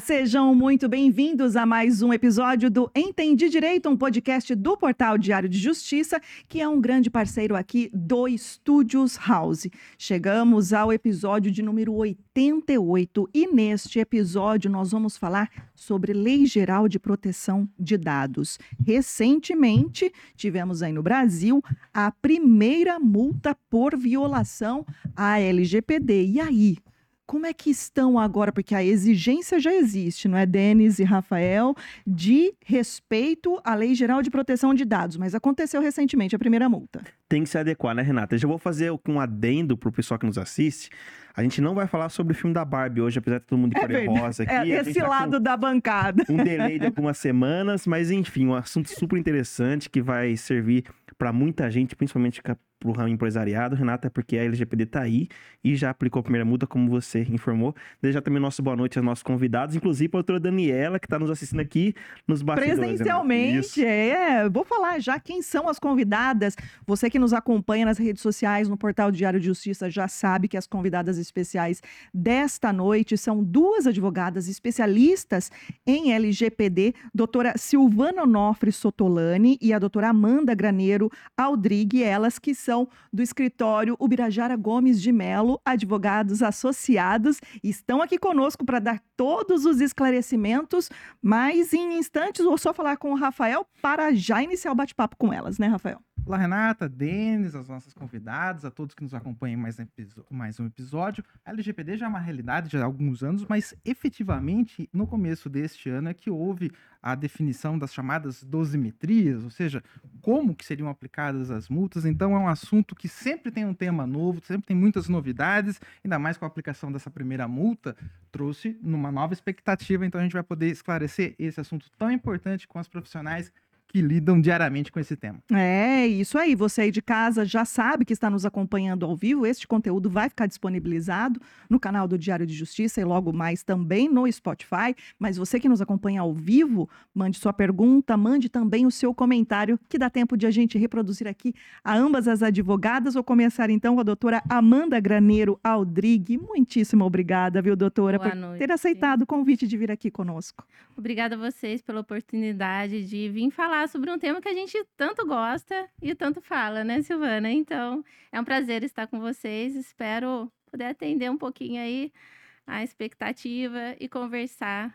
Sejam muito bem-vindos a mais um episódio do Entendi Direito, um podcast do Portal Diário de Justiça, que é um grande parceiro aqui do Studios House. Chegamos ao episódio de número 88 e neste episódio nós vamos falar sobre Lei Geral de Proteção de Dados. Recentemente, tivemos aí no Brasil a primeira multa por violação à LGPD. E aí, como é que estão agora? Porque a exigência já existe, não é, Denis e Rafael, de respeito à Lei Geral de Proteção de Dados, mas aconteceu recentemente a primeira multa. Tem que se adequar, né, Renata? Eu já vou fazer um adendo para o pessoal que nos assiste. A gente não vai falar sobre o filme da Barbie hoje, apesar de todo mundo de é rosa aqui. É, esse tá lado da bancada. Um delay de algumas semanas, mas enfim, um assunto super interessante que vai servir para muita gente, principalmente para o ramo empresariado, Renata, é porque a LGPD está aí e já aplicou a primeira multa, como você informou. Desejar também nosso boa noite aos nossos convidados, inclusive a doutora Daniela, que está nos assistindo aqui nos bastidores. Presencialmente, é. Vou falar já quem são as convidadas. Você que nos acompanha nas redes sociais, no portal Diário de Justiça, já sabe que as convidadas especiais desta noite são duas advogadas especialistas em LGPD, doutora Silvana Onofre Sotolani e a doutora Amanda Graneiro Aldrigue, elas que são do escritório Ubirajara Gomes de Melo, advogados associados, estão aqui conosco para dar todos os esclarecimentos, mas em instantes vou só falar com o Rafael para já iniciar o bate-papo com elas, né, Rafael? Olá, Renata, Denis, as nossas convidadas, a todos que nos acompanham mais, mais um episódio. A LGPD já é uma realidade já há alguns anos, mas efetivamente no começo deste ano é que houve a definição das chamadas dosimetrias, ou seja, como que seriam aplicadas as multas. Então é um assunto que sempre tem um tema novo, sempre tem muitas novidades, ainda mais com a aplicação dessa primeira multa, trouxe numa nova expectativa. Então a gente vai poder esclarecer esse assunto tão importante com as profissionais que lidam diariamente com esse tema. É, isso aí. Você aí de casa já sabe que está nos acompanhando ao vivo. Este conteúdo vai ficar disponibilizado no canal do Diário de Justiça e logo mais também no Spotify. Mas você que nos acompanha ao vivo, mande sua pergunta, mande também o seu comentário, que dá tempo de a gente reproduzir aqui a ambas as advogadas. Vou começar então com a doutora Amanda Graneiro Aldrigue. Muitíssimo obrigada, viu, doutora, Boa por noite. ter aceitado o convite de vir aqui conosco. Obrigada a vocês pela oportunidade de vir falar falar sobre um tema que a gente tanto gosta e tanto fala, né, Silvana? Então, é um prazer estar com vocês. Espero poder atender um pouquinho aí a expectativa e conversar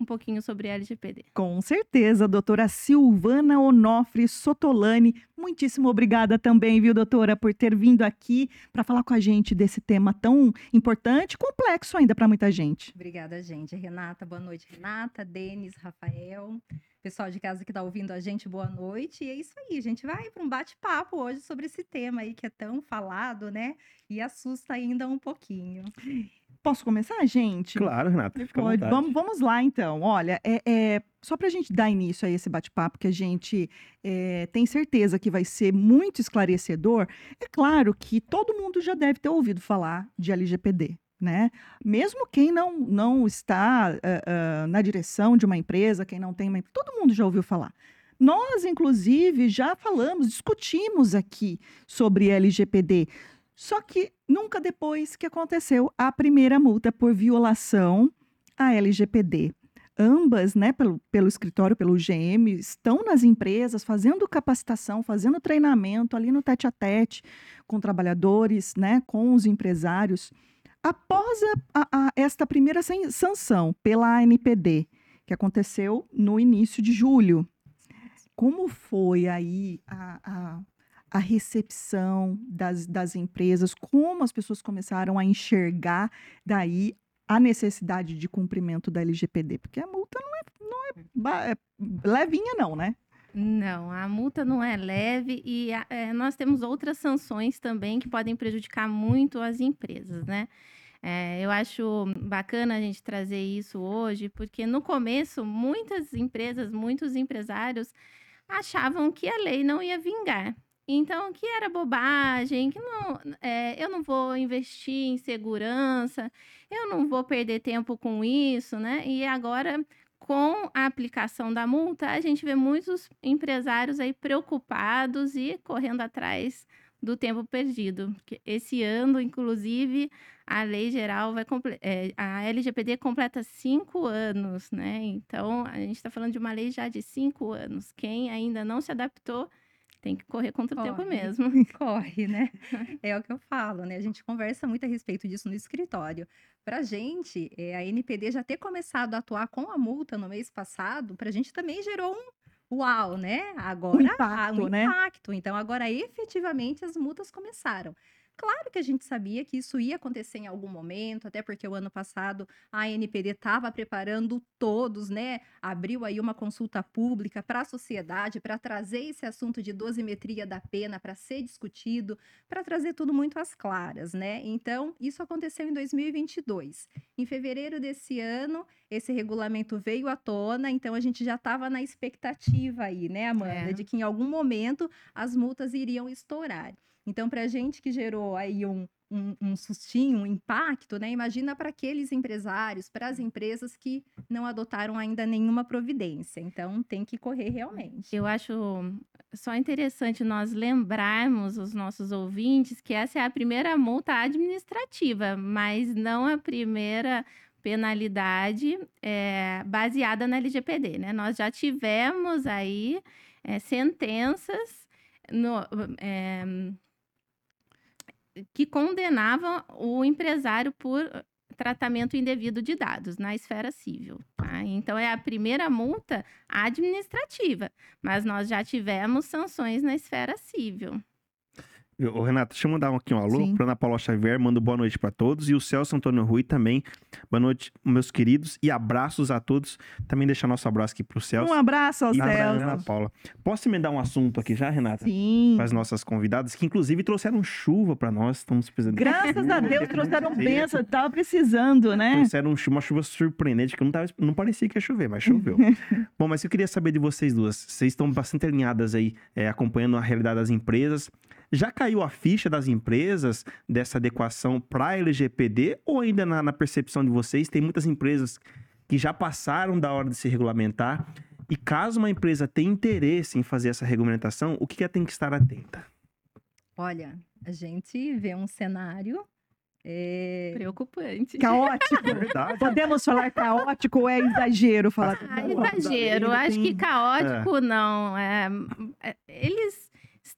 um pouquinho sobre LGPD. Com certeza, doutora Silvana Onofre Sotolani. Muitíssimo obrigada também, viu, doutora, por ter vindo aqui para falar com a gente desse tema tão importante e complexo ainda para muita gente. Obrigada, gente. Renata, boa noite, Renata, Denis, Rafael. Pessoal de casa que está ouvindo a gente, boa noite. E é isso aí, a gente vai para um bate-papo hoje sobre esse tema aí que é tão falado, né? E assusta ainda um pouquinho. Posso começar, gente? Claro, Renata. Pode. Vamos, vamos lá, então. Olha, é, é só para a gente dar início a esse bate-papo, que a gente é, tem certeza que vai ser muito esclarecedor, é claro que todo mundo já deve ter ouvido falar de LGPD né? Mesmo quem não, não está uh, uh, na direção de uma empresa, quem não tem uma todo mundo já ouviu falar. Nós, inclusive, já falamos, discutimos aqui sobre LGPD, só que nunca depois que aconteceu a primeira multa por violação à LGPD. Ambas, né, pelo, pelo escritório, pelo GM, estão nas empresas fazendo capacitação, fazendo treinamento ali no tete a tete com trabalhadores, né, com os empresários. Após a, a, a esta primeira sanção pela ANPD, que aconteceu no início de julho, como foi aí a, a recepção das, das empresas, como as pessoas começaram a enxergar daí a necessidade de cumprimento da LGPD? Porque a multa não é, não é, é levinha, não, né? Não, a multa não é leve e é, nós temos outras sanções também que podem prejudicar muito as empresas, né? É, eu acho bacana a gente trazer isso hoje, porque no começo muitas empresas, muitos empresários achavam que a lei não ia vingar. Então, que era bobagem, que não, é, eu não vou investir em segurança, eu não vou perder tempo com isso, né? E agora, com a aplicação da multa, a gente vê muitos empresários aí preocupados e correndo atrás do tempo perdido. Esse ano, inclusive, a lei geral vai é, a LGPD completa cinco anos, né? Então a gente está falando de uma lei já de cinco anos. Quem ainda não se adaptou tem que correr contra o tempo Corre. mesmo. Corre, né? É o que eu falo, né? A gente conversa muito a respeito disso no escritório. Pra gente, eh, a NPD já ter começado a atuar com a multa no mês passado, pra gente também gerou um uau, né? Agora, ah, impacto, um né? impacto. Então, agora efetivamente as multas começaram. Claro que a gente sabia que isso ia acontecer em algum momento, até porque o ano passado a NPD estava preparando todos, né? Abriu aí uma consulta pública para a sociedade para trazer esse assunto de dosimetria da pena para ser discutido, para trazer tudo muito às claras, né? Então, isso aconteceu em 2022. Em fevereiro desse ano, esse regulamento veio à tona, então a gente já estava na expectativa aí, né, Amanda, É. de que em algum momento as multas iriam estourar. Então, para a gente que gerou aí um, um, um sustinho, um impacto, né? Imagina para aqueles empresários, para as empresas que não adotaram ainda nenhuma providência. Então, tem que correr realmente. Eu acho só interessante nós lembrarmos os nossos ouvintes que essa é a primeira multa administrativa, mas não a primeira penalidade eh, baseada na LGPD, né? Nós já tivemos aí eh, sentenças no, eh, que condenavam o empresário por tratamento indevido de dados na esfera civil. tá? Então, é a primeira multa administrativa, mas nós já tivemos sanções na esfera civil. Ô, Renato, deixa eu mandar aqui um alô para Ana Paula Xavier, mando boa noite para todos. E o Celso Antônio Rui também. Boa noite, meus queridos. E abraços a todos. Também deixar nosso abraço aqui pro Celso. Um abraço aos e pra Ana Celso. Paula. Posso emendar um assunto aqui já, Renata? Sim. Para as nossas convidadas, que inclusive trouxeram chuva para nós. Estamos precisando. Graças a Deus trouxeram bênção, tava precisando, né? Trouxeram um uma chuva surpreendente, que não, tava, não parecia que ia chover, mas choveu. Bom, mas eu queria saber de vocês duas. Vocês estão bastante alinhadas aí, é, acompanhando a realidade das empresas. Já caiu a ficha das empresas dessa adequação para a LGPD ou ainda na, na percepção de vocês tem muitas empresas que já passaram da hora de se regulamentar? E caso uma empresa tenha interesse em fazer essa regulamentação, o que ela tem que estar atenta? Olha, a gente vê um cenário. é, Preocupante. Caótico. Verdade. Podemos falar caótico ou é exagero falar Ah, caótico? exagero. Acho que caótico não. É, é, eles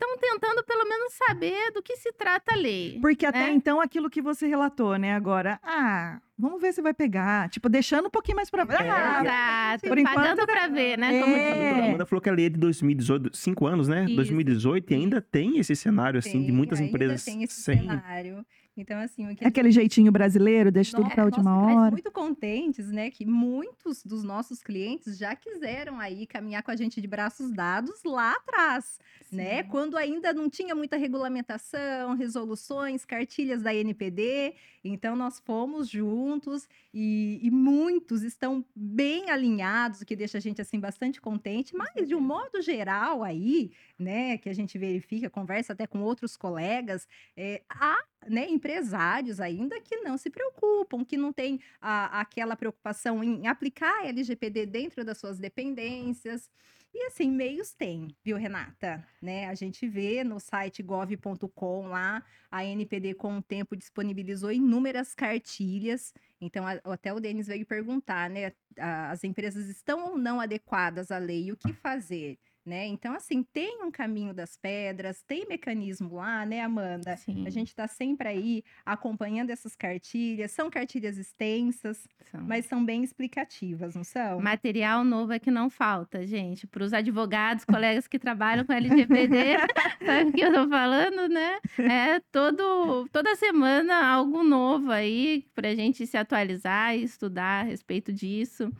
estão tentando pelo menos saber do que se trata a lei. Porque até É. então aquilo que você relatou, né? Agora, ah, vamos ver se vai pegar. Tipo, deixando um pouquinho mais pra. Ah, Exato. por enquanto, Pagando pra ver, né? Como É. diz. A Amanda falou que a lei é de 2018, cinco anos, né? Isso. 2018, e ainda tem esse cenário, assim, de tem, muitas ainda empresas tem esse sem. cenário. Então, assim, o que é aquele jeitinho brasileiro, deixa tudo Nossa, pra última nós hora. muito contentes, né, que muitos dos nossos clientes já quiseram aí caminhar com a gente de braços dados lá atrás, né? Quando ainda não tinha muita regulamentação, resoluções, cartilhas da NPD. Então, nós fomos juntos e, e muitos estão bem alinhados, o que deixa a gente, assim, bastante contente. Mas, de um modo geral aí, né, que a gente verifica, conversa até com outros colegas, é, há né, empresários ainda que não se preocupam, que não tem a- aquela preocupação em aplicar a LGPD dentro das suas dependências. E assim, meios tem, viu, Renata? Né? A gente vê no site gov.com lá, a NPD com o tempo disponibilizou inúmeras cartilhas. Então, a- até o Denis veio perguntar, né? a- As empresas estão ou não adequadas à lei? O que fazer? Né? Então, assim, tem um caminho das pedras, tem mecanismo lá, né, Amanda? Sim, A gente está sempre aí acompanhando essas cartilhas. São cartilhas extensas, são. mas são bem explicativas, não são? Material novo é que não falta, gente. Para os advogados, colegas que trabalham com LGPD, sabe o que eu tô falando, né? É todo, toda semana algo novo aí para a gente se atualizar e estudar a respeito disso.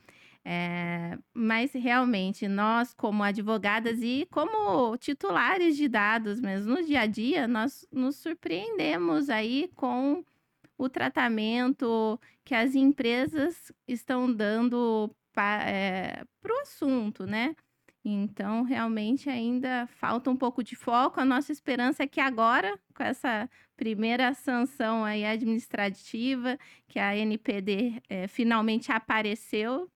É, mas realmente, nós, como advogadas e como titulares de dados mesmo, no dia a dia, nós nos surpreendemos aí com o tratamento que as empresas estão dando para o assunto, né? Então, realmente, ainda falta um pouco de foco. A nossa esperança é que agora, com essa primeira sanção aí administrativa, que a NPD eh, finalmente apareceu,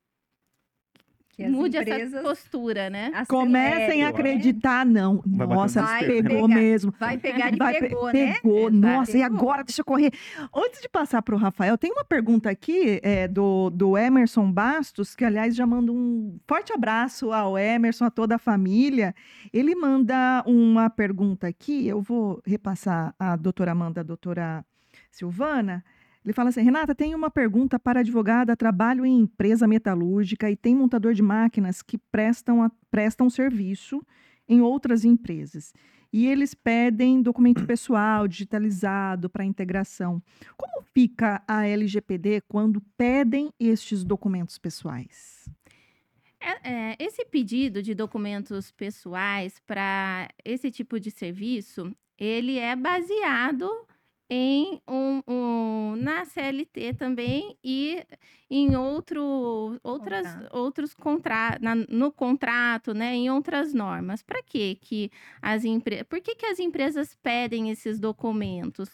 Que as Mude empresas essa postura, né? Comecem acelerem, a acreditar, não. Vai Nossa, pegou pegar. mesmo. Vai pegar e Vai, pe- pegou, né? pegou. Exato, Nossa, e agora? Deixa eu correr. Antes de passar para o Rafael, tem uma pergunta aqui é, do, do Emerson Bastos, que, aliás, já manda um forte abraço ao Emerson, a toda a família. Ele manda uma pergunta aqui, eu vou repassar a doutora Amanda, a doutora Silvana. Ele fala assim: Renata, tem uma pergunta para advogada. Trabalho em empresa metalúrgica e tem montador de máquinas que prestam, a- prestam serviço em outras empresas. E eles pedem documento pessoal digitalizado para integração. Como fica a LGPD quando pedem estes documentos pessoais? É, é, esse pedido de documentos pessoais para esse tipo de serviço, ele é baseado em um, um- na CLT também e em outro, outras, Contrato. outros contratos, no contrato, né, em outras normas. Para que que as empresas, por que que as empresas pedem esses documentos?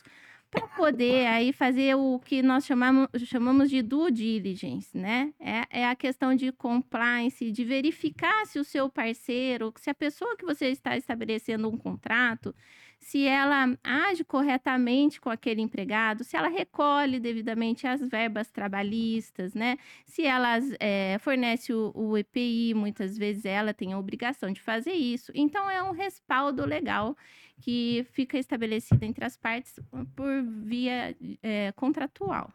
Para poder aí fazer o que nós chamamos, chamamos de due diligence, né? É, é a questão de compliance, de verificar se o seu parceiro, se a pessoa que você está estabelecendo um contrato, se ela age corretamente com aquele empregado, se ela recolhe devidamente as verbas trabalhistas, né? Se ela eh, fornece o, o EPI, muitas vezes ela tem a obrigação de fazer isso. Então, é um respaldo legal que fica estabelecido entre as partes por via eh, contratual.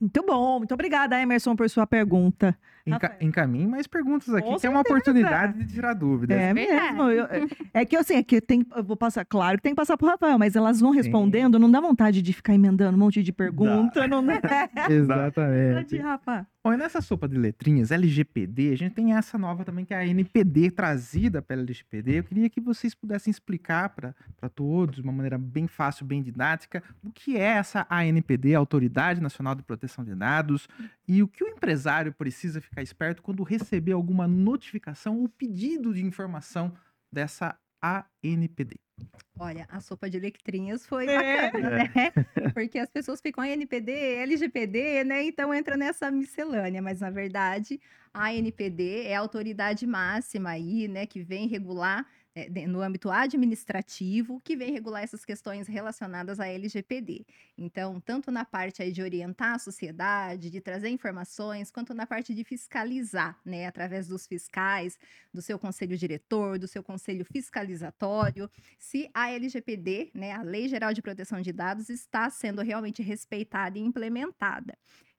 Muito bom, muito obrigada, Emerson, por sua pergunta. Enca encaminhe mais perguntas aqui, Com que é uma oportunidade de tirar dúvidas. É verdade. mesmo. eu- é- é que assim, é que tem, eu vou passar, claro que tem que passar pro Rafael, mas elas vão respondendo, não dá vontade de ficar emendando um monte de pergunta, não dá. Exatamente. Pode, Rafa. Bom, e nessa sopa de letrinhas, LGPD, a gente tem essa nova também, que é a NPD, trazida pela LGPD. Eu queria que vocês pudessem explicar para todos, de uma maneira bem fácil, bem didática, o que é essa ANPD, Autoridade Nacional de Proteção de Dados, e o que o empresário precisa ficar esperto quando receber alguma notificação ou pedido de informação dessa ANPD. Olha, a sopa de letrinhas foi É. bacana, né? Porque as pessoas ficam NPD, LGPD, né? Então entra nessa miscelânea, mas na verdade a NPD é a autoridade máxima aí, né? Que vem regular é, no âmbito administrativo, que vem regular essas questões relacionadas à LGPD. Então, tanto na parte de orientar a sociedade, de trazer informações, quanto na parte de fiscalizar, né? Através dos fiscais, do seu conselho diretor, do seu conselho fiscalizatório, se a LGPD, né, a Lei Geral de Proteção de Dados, está sendo realmente respeitada e implementada.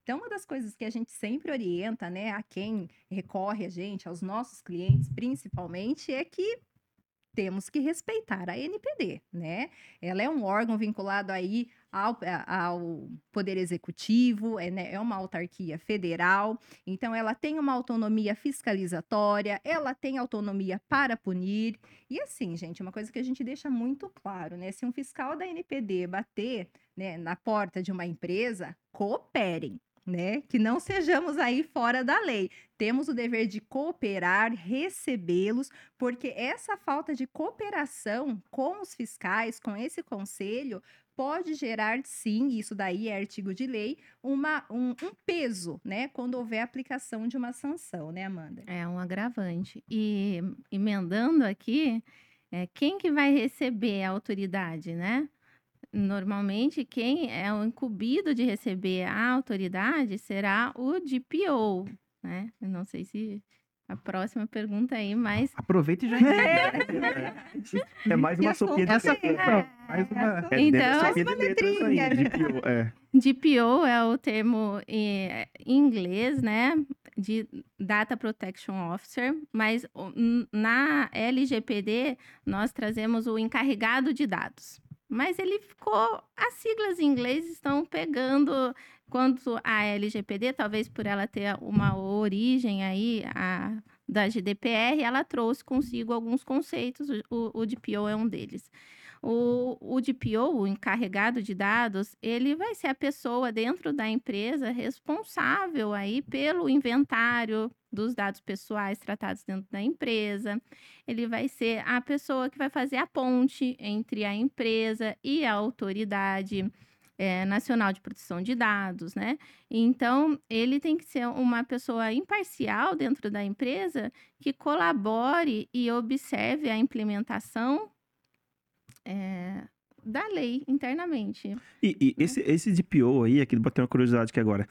Então, uma das coisas que a gente sempre orienta, né, a quem recorre a gente, aos nossos clientes, principalmente, é que temos que respeitar a NPD, né? Ela é um órgão vinculado aí ao, a- ao Poder Executivo, é, né, é uma autarquia federal, então ela tem uma autonomia fiscalizatória, ela tem autonomia para punir, e assim, gente, uma coisa que a gente deixa muito claro, né? Se um fiscal da NPD bater, né, na porta de uma empresa, cooperem, né? Que não sejamos aí fora da lei. Temos o dever de cooperar, recebê-los, porque essa falta de cooperação com os fiscais, com esse conselho, pode gerar, sim, isso daí é artigo de lei, uma, um, um peso, né? Quando houver aplicação de uma sanção, né, Amanda? É um agravante. E emendando aqui, é, quem que vai receber a autoridade, né? Normalmente, quem é o incumbido de receber a autoridade será o DPO, né? Eu não sei se a próxima pergunta aí, mas Aproveita e já É mais uma sopinha de Essa letras. não, mais uma. É Então- aí, letrinha. de PO, é. DPO é o termo eh, em inglês, né? De Data Protection Officer, mas na LGPD nós trazemos o encarregado de dados. Mas ele ficou. As siglas em inglês estão pegando. Quanto à LGPD, talvez por ela ter uma origem aí a, da GDPR, ela trouxe consigo alguns conceitos, o, o DPO é um deles. O, o DPO, o encarregado de dados, ele vai ser a pessoa dentro da empresa responsável aí pelo inventário dos dados pessoais tratados dentro da empresa. Ele vai ser a pessoa que vai fazer a ponte entre a empresa e a autoridade. eh, Nacional de Proteção de Dados, né? Então, ele tem que ser uma pessoa imparcial dentro da empresa que colabore e observe a implementação eh, da lei internamente. E, e esse, esse DPO aí, aqui, bateu uma curiosidade aqui agora.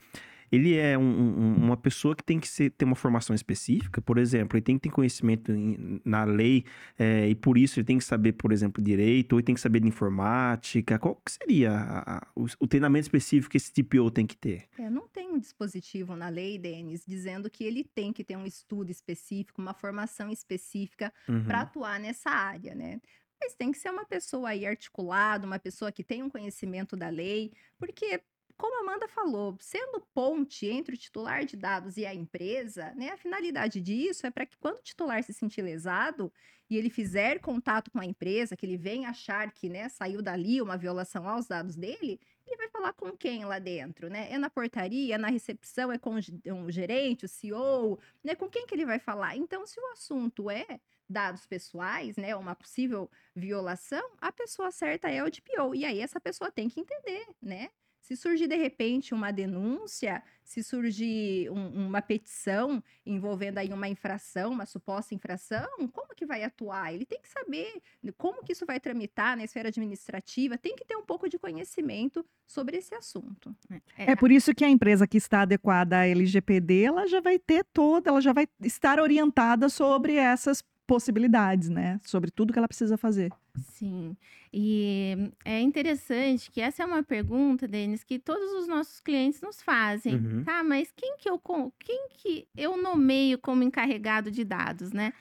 Ele é um- um- uma pessoa que tem que ser, ter uma formação específica, por exemplo, ele tem que ter conhecimento em- na lei, é, e por isso ele tem que saber, por exemplo, direito, ou ele tem que saber de informática. Qual que seria a- a- o, o treinamento específico que esse DPO tem que ter? É, não tem um dispositivo na lei, Denis, dizendo que ele tem que ter um estudo específico, uma formação específica Uhum. para atuar nessa área, né? Mas tem que ser uma pessoa aí articulada, uma pessoa que tem um conhecimento da lei, porque, como a Amanda falou, sendo ponte entre o titular de dados e a empresa, né? A finalidade disso é para que quando o titular se sentir lesado e ele fizer contato com a empresa, que ele venha achar que, né, saiu dali uma violação aos dados dele, ele vai falar com quem lá dentro, né? É na portaria, é na recepção, é com o um gerente, o CEO, né? Com quem que ele vai falar? Então, se o assunto é dados pessoais, né, uma possível violação, a pessoa certa é o DPO. E aí essa pessoa tem que entender, né? Se surgir de repente uma denúncia, se surgir um- uma petição envolvendo aí uma infração, uma suposta infração, como que vai atuar? Ele tem que saber como que isso vai tramitar na esfera administrativa, tem que ter um pouco de conhecimento sobre esse assunto. É por isso que a empresa que está adequada à LGPD, ela já vai ter toda, ela já vai estar orientada sobre essas possibilidades, né? Sobre tudo que ela precisa fazer. Sim, e é interessante que essa é uma pergunta, Denis, que todos os nossos clientes nos fazem. Uhum. Tá, mas quem que eu quem que eu nomeio como encarregado de dados, né?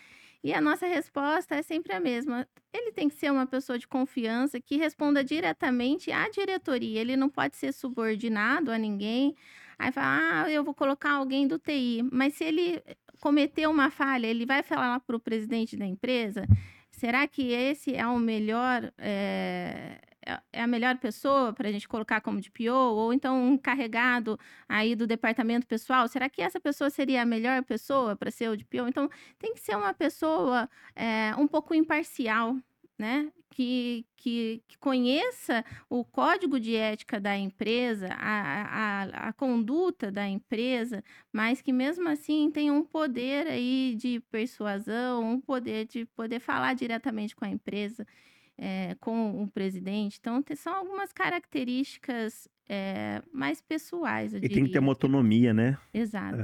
E a nossa resposta é sempre a mesma. Ele tem que ser uma pessoa de confiança que responda diretamente à diretoria. Ele não pode ser subordinado a ninguém. Aí fala, ah, eu vou colocar alguém do TI. Mas se ele cometeu uma falha, ele vai falar para o presidente da empresa? Será que esse é o melhor, é, é- é a melhor pessoa para a gente colocar como DPO? Ou então um encarregado aí do departamento pessoal? Será que essa pessoa seria a melhor pessoa para ser o DPO? Então, tem que ser uma pessoa é, um pouco imparcial, né? Que, que, que conheça o código de ética da empresa, a, a, a conduta da empresa, mas que mesmo assim tenha um poder aí de persuasão, um poder de poder falar diretamente com a empresa, é, com o presidente. Então, são algumas características é, mais pessoais, eu E tem que ter uma autonomia, né? Exato.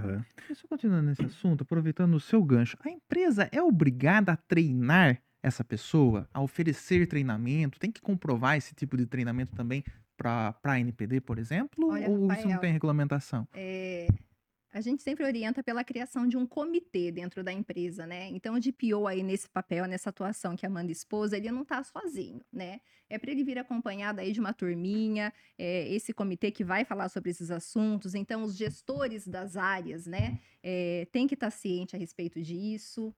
Só continuando nesse assunto, aproveitando o seu gancho, a empresa é obrigada a treinar essa pessoa, a oferecer treinamento? Tem que comprovar esse tipo de treinamento também para a NPD, por exemplo? Olha, ou isso não Rafael, tem regulamentação? É, a gente sempre orienta pela criação de um comitê dentro da empresa, né? Então, o DPO aí nesse papel, nessa atuação que a Amanda expôs, ele não tá sozinho, né? É para ele vir acompanhado aí de uma turminha, é, esse comitê que vai falar sobre esses assuntos. Então, os gestores das áreas, né? É, tem que estar ciente a respeito disso.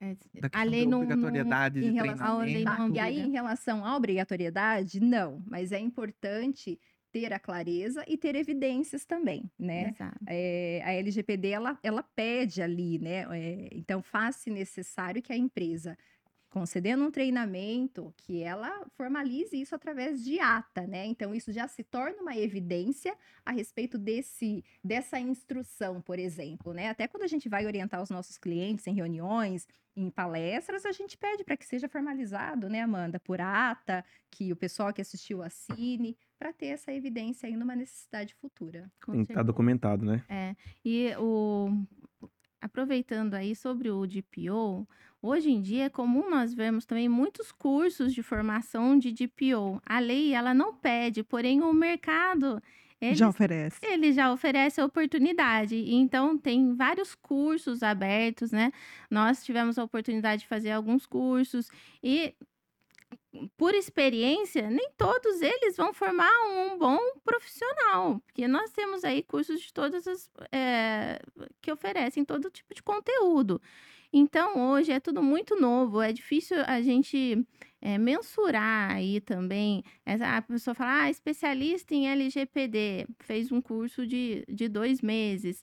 É, Da a lei não, obrigatoriedade de Em relação, lei não E aí, obriga. em relação à obrigatoriedade, não. Mas é importante ter a clareza e ter evidências também, né? Exato. É, a LGPD ela, ela pede ali, né? é, então, faz-se necessário que a empresa, concedendo um treinamento, que ela formalize isso através de ata, né? Então, isso já se torna uma evidência a respeito desse, dessa instrução, por exemplo, né? Até quando a gente vai orientar os nossos clientes em reuniões, em palestras, a gente pede para que seja formalizado, né, Amanda, por ata, que o pessoal que assistiu assine, para ter essa evidência aí numa necessidade futura. Tem que estar certeza. documentado, né? É, e o, aproveitando aí sobre o DPO, hoje em dia é comum nós vermos também muitos cursos de formação de DPO. A lei, ela não pede, porém o mercado, ele, Já oferece. ele já oferece a oportunidade. Então, tem vários cursos abertos, né? Nós tivemos a oportunidade de fazer alguns cursos e por experiência, nem todos eles vão formar um bom profissional, porque nós temos aí cursos de todas as eh, que oferecem todo tipo de conteúdo. Então, hoje é tudo muito novo, é difícil a gente eh, mensurar aí também. A pessoa fala, ah, especialista em LGPD, fez um curso de, de dois meses.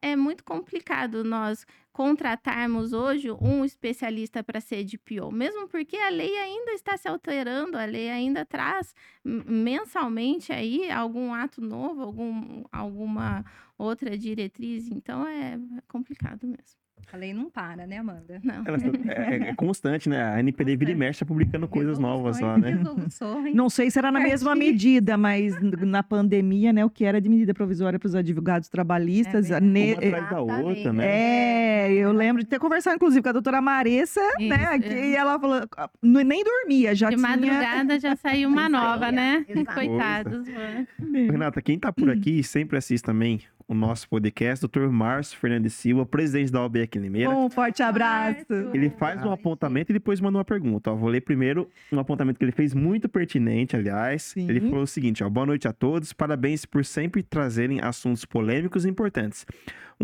É, é muito complicado nós contratarmos hoje um especialista para ser DPO, mesmo porque a lei ainda está se alterando, a lei ainda traz mensalmente aí algum ato novo, algum, alguma outra diretriz, então é complicado mesmo. A lei não para, né, Amanda? Não. Ela é, é- é constante, né? A NPD vira e mexe tá publicando coisas novas lá, né? Não sei se era na mesma medida, mas na pandemia, né, o que era de medida provisória para os advogados trabalhistas, É a verdade. ne- Uma atrás da outra, né? É, eu lembro de ter conversado, inclusive, com a doutora Maressa, né? Isso, Que é. ela falou, nem dormia, já De tinha. madrugada já saiu uma Já nova, né? exato. Coitados, mano. Renata, quem tá por aqui e sempre assiste também o nosso podcast, Dr. Márcio Fernandes Silva, presidente da OAB aqui em Limeira. Um forte abraço. Ele faz um apontamento e depois manda uma pergunta. Ó, vou ler primeiro um apontamento que ele fez muito pertinente, aliás. Sim. Ele falou o seguinte: ó, boa noite a todos, parabéns por sempre trazerem assuntos polêmicos e importantes.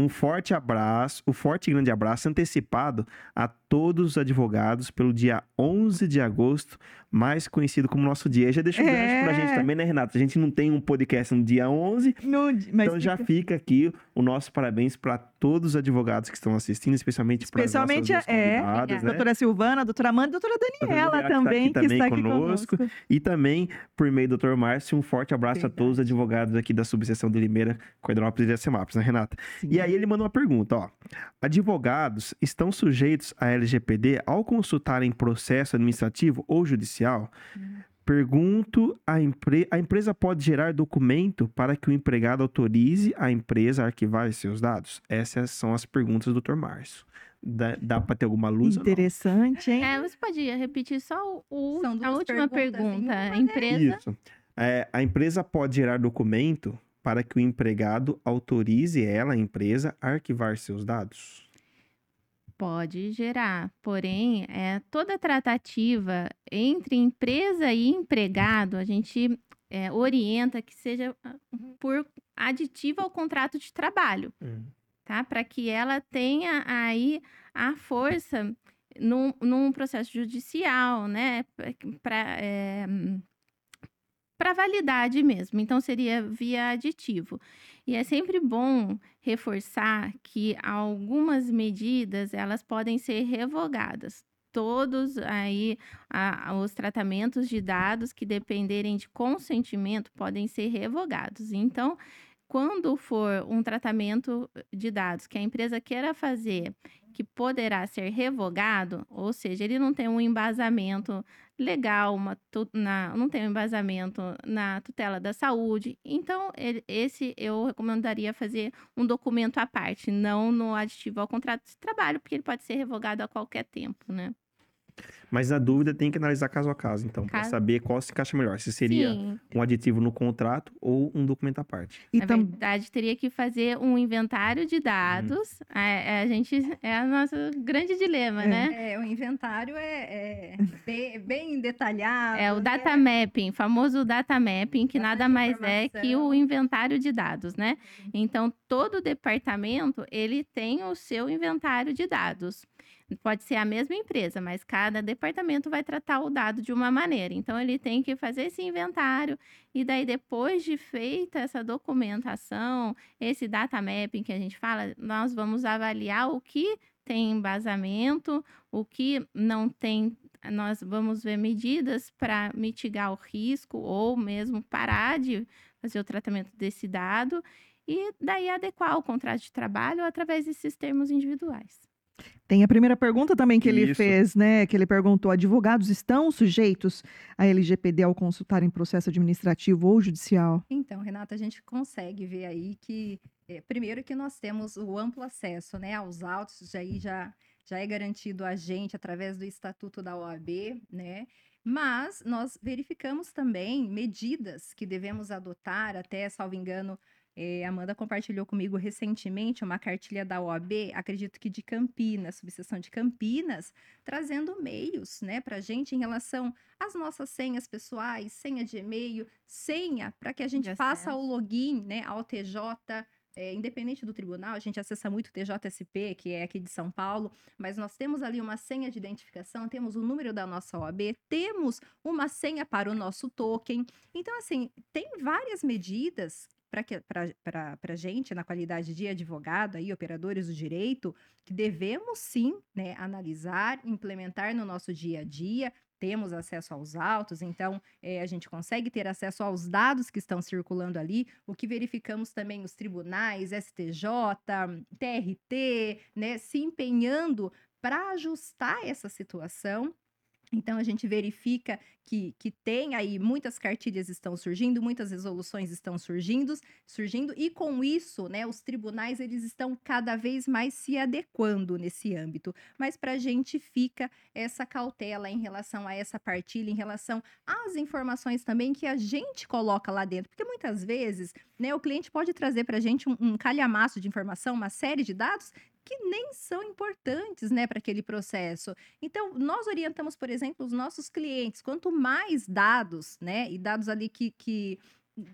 Um forte abraço, um forte e grande abraço antecipado a todos os advogados pelo dia 11 de agosto, mais conhecido como nosso dia. Já deixa o É. gancho pra gente também, né, Renata? A gente não tem um podcast no dia 11, No- mas então já fica aqui o nosso parabéns para todos os advogados que estão assistindo, especialmente para Especialmente, nossas duas é, convidadas, né? doutora Silvana, doutora Amanda e doutora Daniela Daniela, que tá também, aqui que também está aqui conosco. conosco. E também, por meio do Dr. Márcio, um forte abraço a Verdade. todos os advogados aqui da subseção de Limeira, Coidrópolis e Semapes, né, Renata? Sim. E aí ele mandou uma pergunta, ó. Advogados estão sujeitos à LGPD ao consultarem processo administrativo ou judicial? Pergunto, a, empre... a empresa pode gerar documento para que o empregado autorize a empresa a arquivar seus dados? Essas são as perguntas do Dr. Márcio. Dá, dá para ter alguma luz? ou não? Interessante, hein? É, você pode repetir só o, a última perguntas pergunta. uma, né? Empresa. Isso. É, a empresa pode gerar documento para que o empregado autorize ela, a empresa, a arquivar seus dados? Pode gerar, porém, é, toda tratativa entre empresa e empregado, a gente é, orienta que seja ah, por aditivo ao contrato de trabalho, tá? Para que ela tenha aí a força num, num processo judicial, né? Para para validade mesmo. Então, seria via aditivo. E é sempre bom reforçar que algumas medidas elas podem ser revogadas. Todos aí a- os tratamentos de dados que dependerem de consentimento podem ser revogados. Então, quando for um tratamento de dados que a empresa queira fazer, que poderá ser revogado, ou seja, ele não tem um embasamento legal, uma tu- na- não tem um embasamento na tutela da saúde. Então, ele- esse eu recomendaria fazer um documento à parte, não no aditivo ao contrato de trabalho, porque ele pode ser revogado a qualquer tempo, né? Mas na dúvida tem que analisar caso a caso, então, para Caso- saber qual se encaixa melhor. Se seria Sim, um aditivo no contrato ou um documento à parte. E na tam- verdade, teria que fazer um inventário de dados. A, a gente é o nosso grande dilema, É. né? É, o inventário é, é bem, bem detalhado. É o né? data mapping, famoso data mapping, que Bastante nada mais é que o inventário de dados, né? Então, todo departamento, ele tem o seu inventário de dados. Pode ser a mesma empresa, mas cada departamento vai tratar o dado de uma maneira. Então, ele tem que fazer esse inventário e daí, depois de feita essa documentação, esse data mapping que a gente fala, nós vamos avaliar o que tem embasamento, o que não tem nós vamos ver medidas para mitigar o risco ou mesmo parar de fazer o tratamento desse dado e daí adequar o contrato de trabalho através desses termos individuais. Tem a primeira pergunta também que ele Isso. fez, né? Que ele perguntou: advogados estão sujeitos à LGPD ao consultarem processo administrativo ou judicial? Então, Renata, a gente consegue ver aí que, eh, primeiro que nós temos o amplo acesso né, aos autos, já, aí já, já é garantido a gente através do Estatuto da OAB, né? Mas nós verificamos também medidas que devemos adotar, até, salvo engano, eh, Amanda compartilhou comigo recentemente uma cartilha da OAB, acredito que de Campinas, subseção de Campinas, trazendo meios, né, para a gente em relação às nossas senhas pessoais, senha de e-mail, senha para que a gente faça o login, né, ao TJ. é, independente do tribunal, a gente acessa muito o TJSP, que é aqui de São Paulo, mas nós temos ali uma senha de identificação, temos o número da nossa OAB, temos uma senha para o nosso token. Então, assim, tem várias medidas para a gente, na qualidade de advogado, aí, operadores do direito, que devemos sim né, analisar, implementar no nosso dia a dia, temos acesso aos autos, então é, a gente consegue ter acesso aos dados que estão circulando ali. O que verificamos também os tribunais, STJ, TRT, né, se empenhando para ajustar essa situação então, a gente verifica que, que tem aí muitas cartilhas estão surgindo, muitas resoluções estão surgindo, surgindo, e com isso, né, os tribunais eles estão cada vez mais se adequando nesse âmbito. Mas para a gente fica essa cautela em relação a essa partilha, em relação às informações também que a gente coloca lá dentro, porque muitas vezes, né, o cliente pode trazer para a gente um, um calhamaço de informação, uma série de dados que nem são importantes, né, para aquele processo. Então, nós orientamos, por exemplo, os nossos clientes, quanto mais dados, né, e dados ali que, que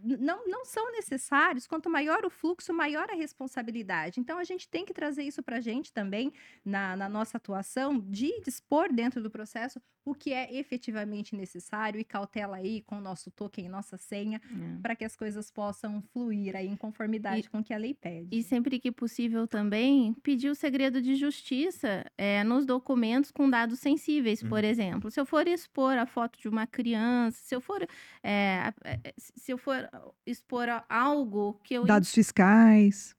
não, não são necessários. Quanto maior o fluxo, maior a responsabilidade. Então, a gente tem que trazer isso para a gente também na, na, nossa atuação, de dispor dentro do processo o que é efetivamente necessário e cautela aí com o nosso token, nossa senha, é. para que as coisas possam fluir aí em conformidade e, com o que a lei pede. E sempre que possível também, pedir o segredo de justiça é, nos documentos com dados sensíveis, por uhum. exemplo. Se eu for expor a foto de uma criança, se eu for, é, se eu for for expor algo que eu. Dados fiscais.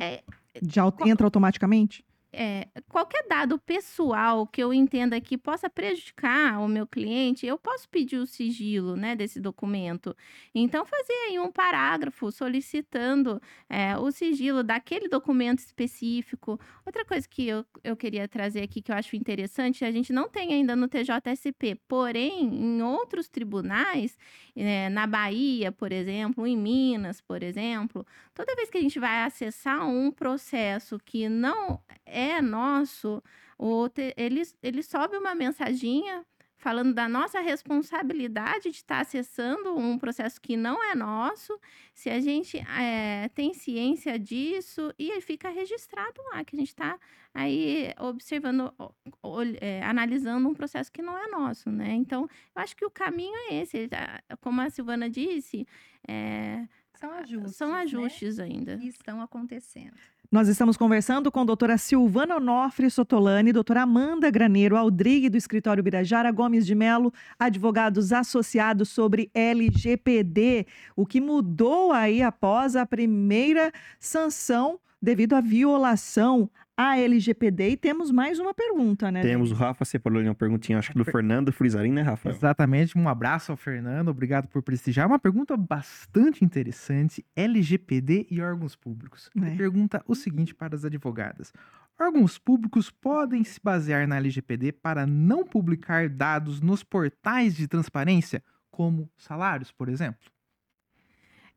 É, já entra automaticamente? É, qualquer dado pessoal que eu entenda que possa prejudicar o meu cliente, eu posso pedir o sigilo né, desse documento. Então, fazer aí um parágrafo solicitando é, o sigilo daquele documento específico. Outra coisa que eu, eu queria trazer aqui que eu acho interessante, a gente não tem ainda no TJSP, porém, em outros tribunais, é, na Bahia, por exemplo, em Minas, por exemplo, toda vez que a gente vai acessar um processo que não é nosso, ele, ele sobe uma mensaginha falando da nossa responsabilidade de estar acessando um processo que não é nosso, se a gente é, tem ciência disso e fica registrado lá, que a gente está aí observando, é, analisando um processo que não é nosso, né? Então, eu acho que o caminho é esse, como a Silvana disse, é, são ajustes, são ajustes né? ainda. E estão acontecendo. Nós estamos conversando com a doutora Silvana Onofre Sotolani, doutora Amanda Graneiro Aldrigue, do escritório Birajara Gomes de Melo, advogados associados sobre LGPD. O que mudou aí após a primeira sanção devido à violação a LGPD. E temos mais uma pergunta, né? Temos o Rafa Cepoloni, uma perguntinha, acho que do Fernando Frizarin, né, Rafa? Exatamente. Um abraço ao Fernando, obrigado por prestigiar. Uma pergunta bastante interessante: LGPD e órgãos públicos. É. Pergunta o seguinte para as advogadas: Órgãos públicos podem se basear na LGPD para não publicar dados nos portais de transparência, como salários, por exemplo?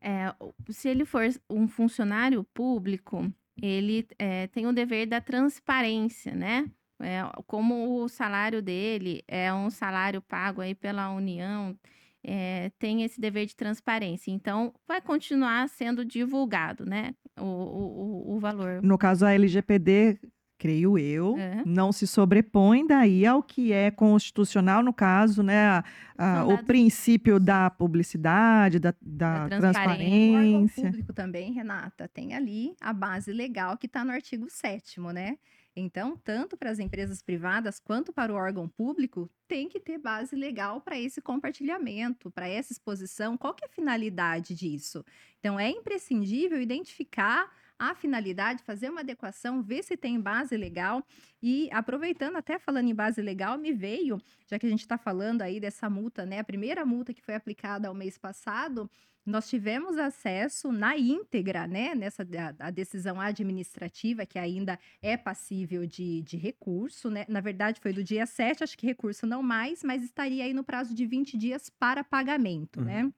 É, se ele for um funcionário público, ele é, tem o dever da transparência, né? É, como o salário dele é um salário pago aí pela União, é, tem esse dever de transparência. Então, vai continuar sendo divulgado, né? O, o, o valor. No caso, a LGPD creio eu, é. não se sobrepõe daí ao que é constitucional, no caso, né, a, a, o princípio da publicidade, da, da, da transparência. O público também, Renata, tem ali a base legal que está no artigo 7 né? Então, tanto para as empresas privadas quanto para o órgão público, tem que ter base legal para esse compartilhamento, para essa exposição. Qual que é a finalidade disso? Então, é imprescindível identificar a finalidade, fazer uma adequação, ver se tem base legal. E aproveitando, até falando em base legal, me veio, já que a gente está falando aí dessa multa, né? A primeira multa que foi aplicada ao mês passado, nós tivemos acesso na íntegra, né, nessa a, a, decisão administrativa, que ainda é passível de, de recurso, né? Na verdade, foi do dia 7, acho que recurso não mais, mas estaria aí no prazo de 20 dias para pagamento, né? uhum. né?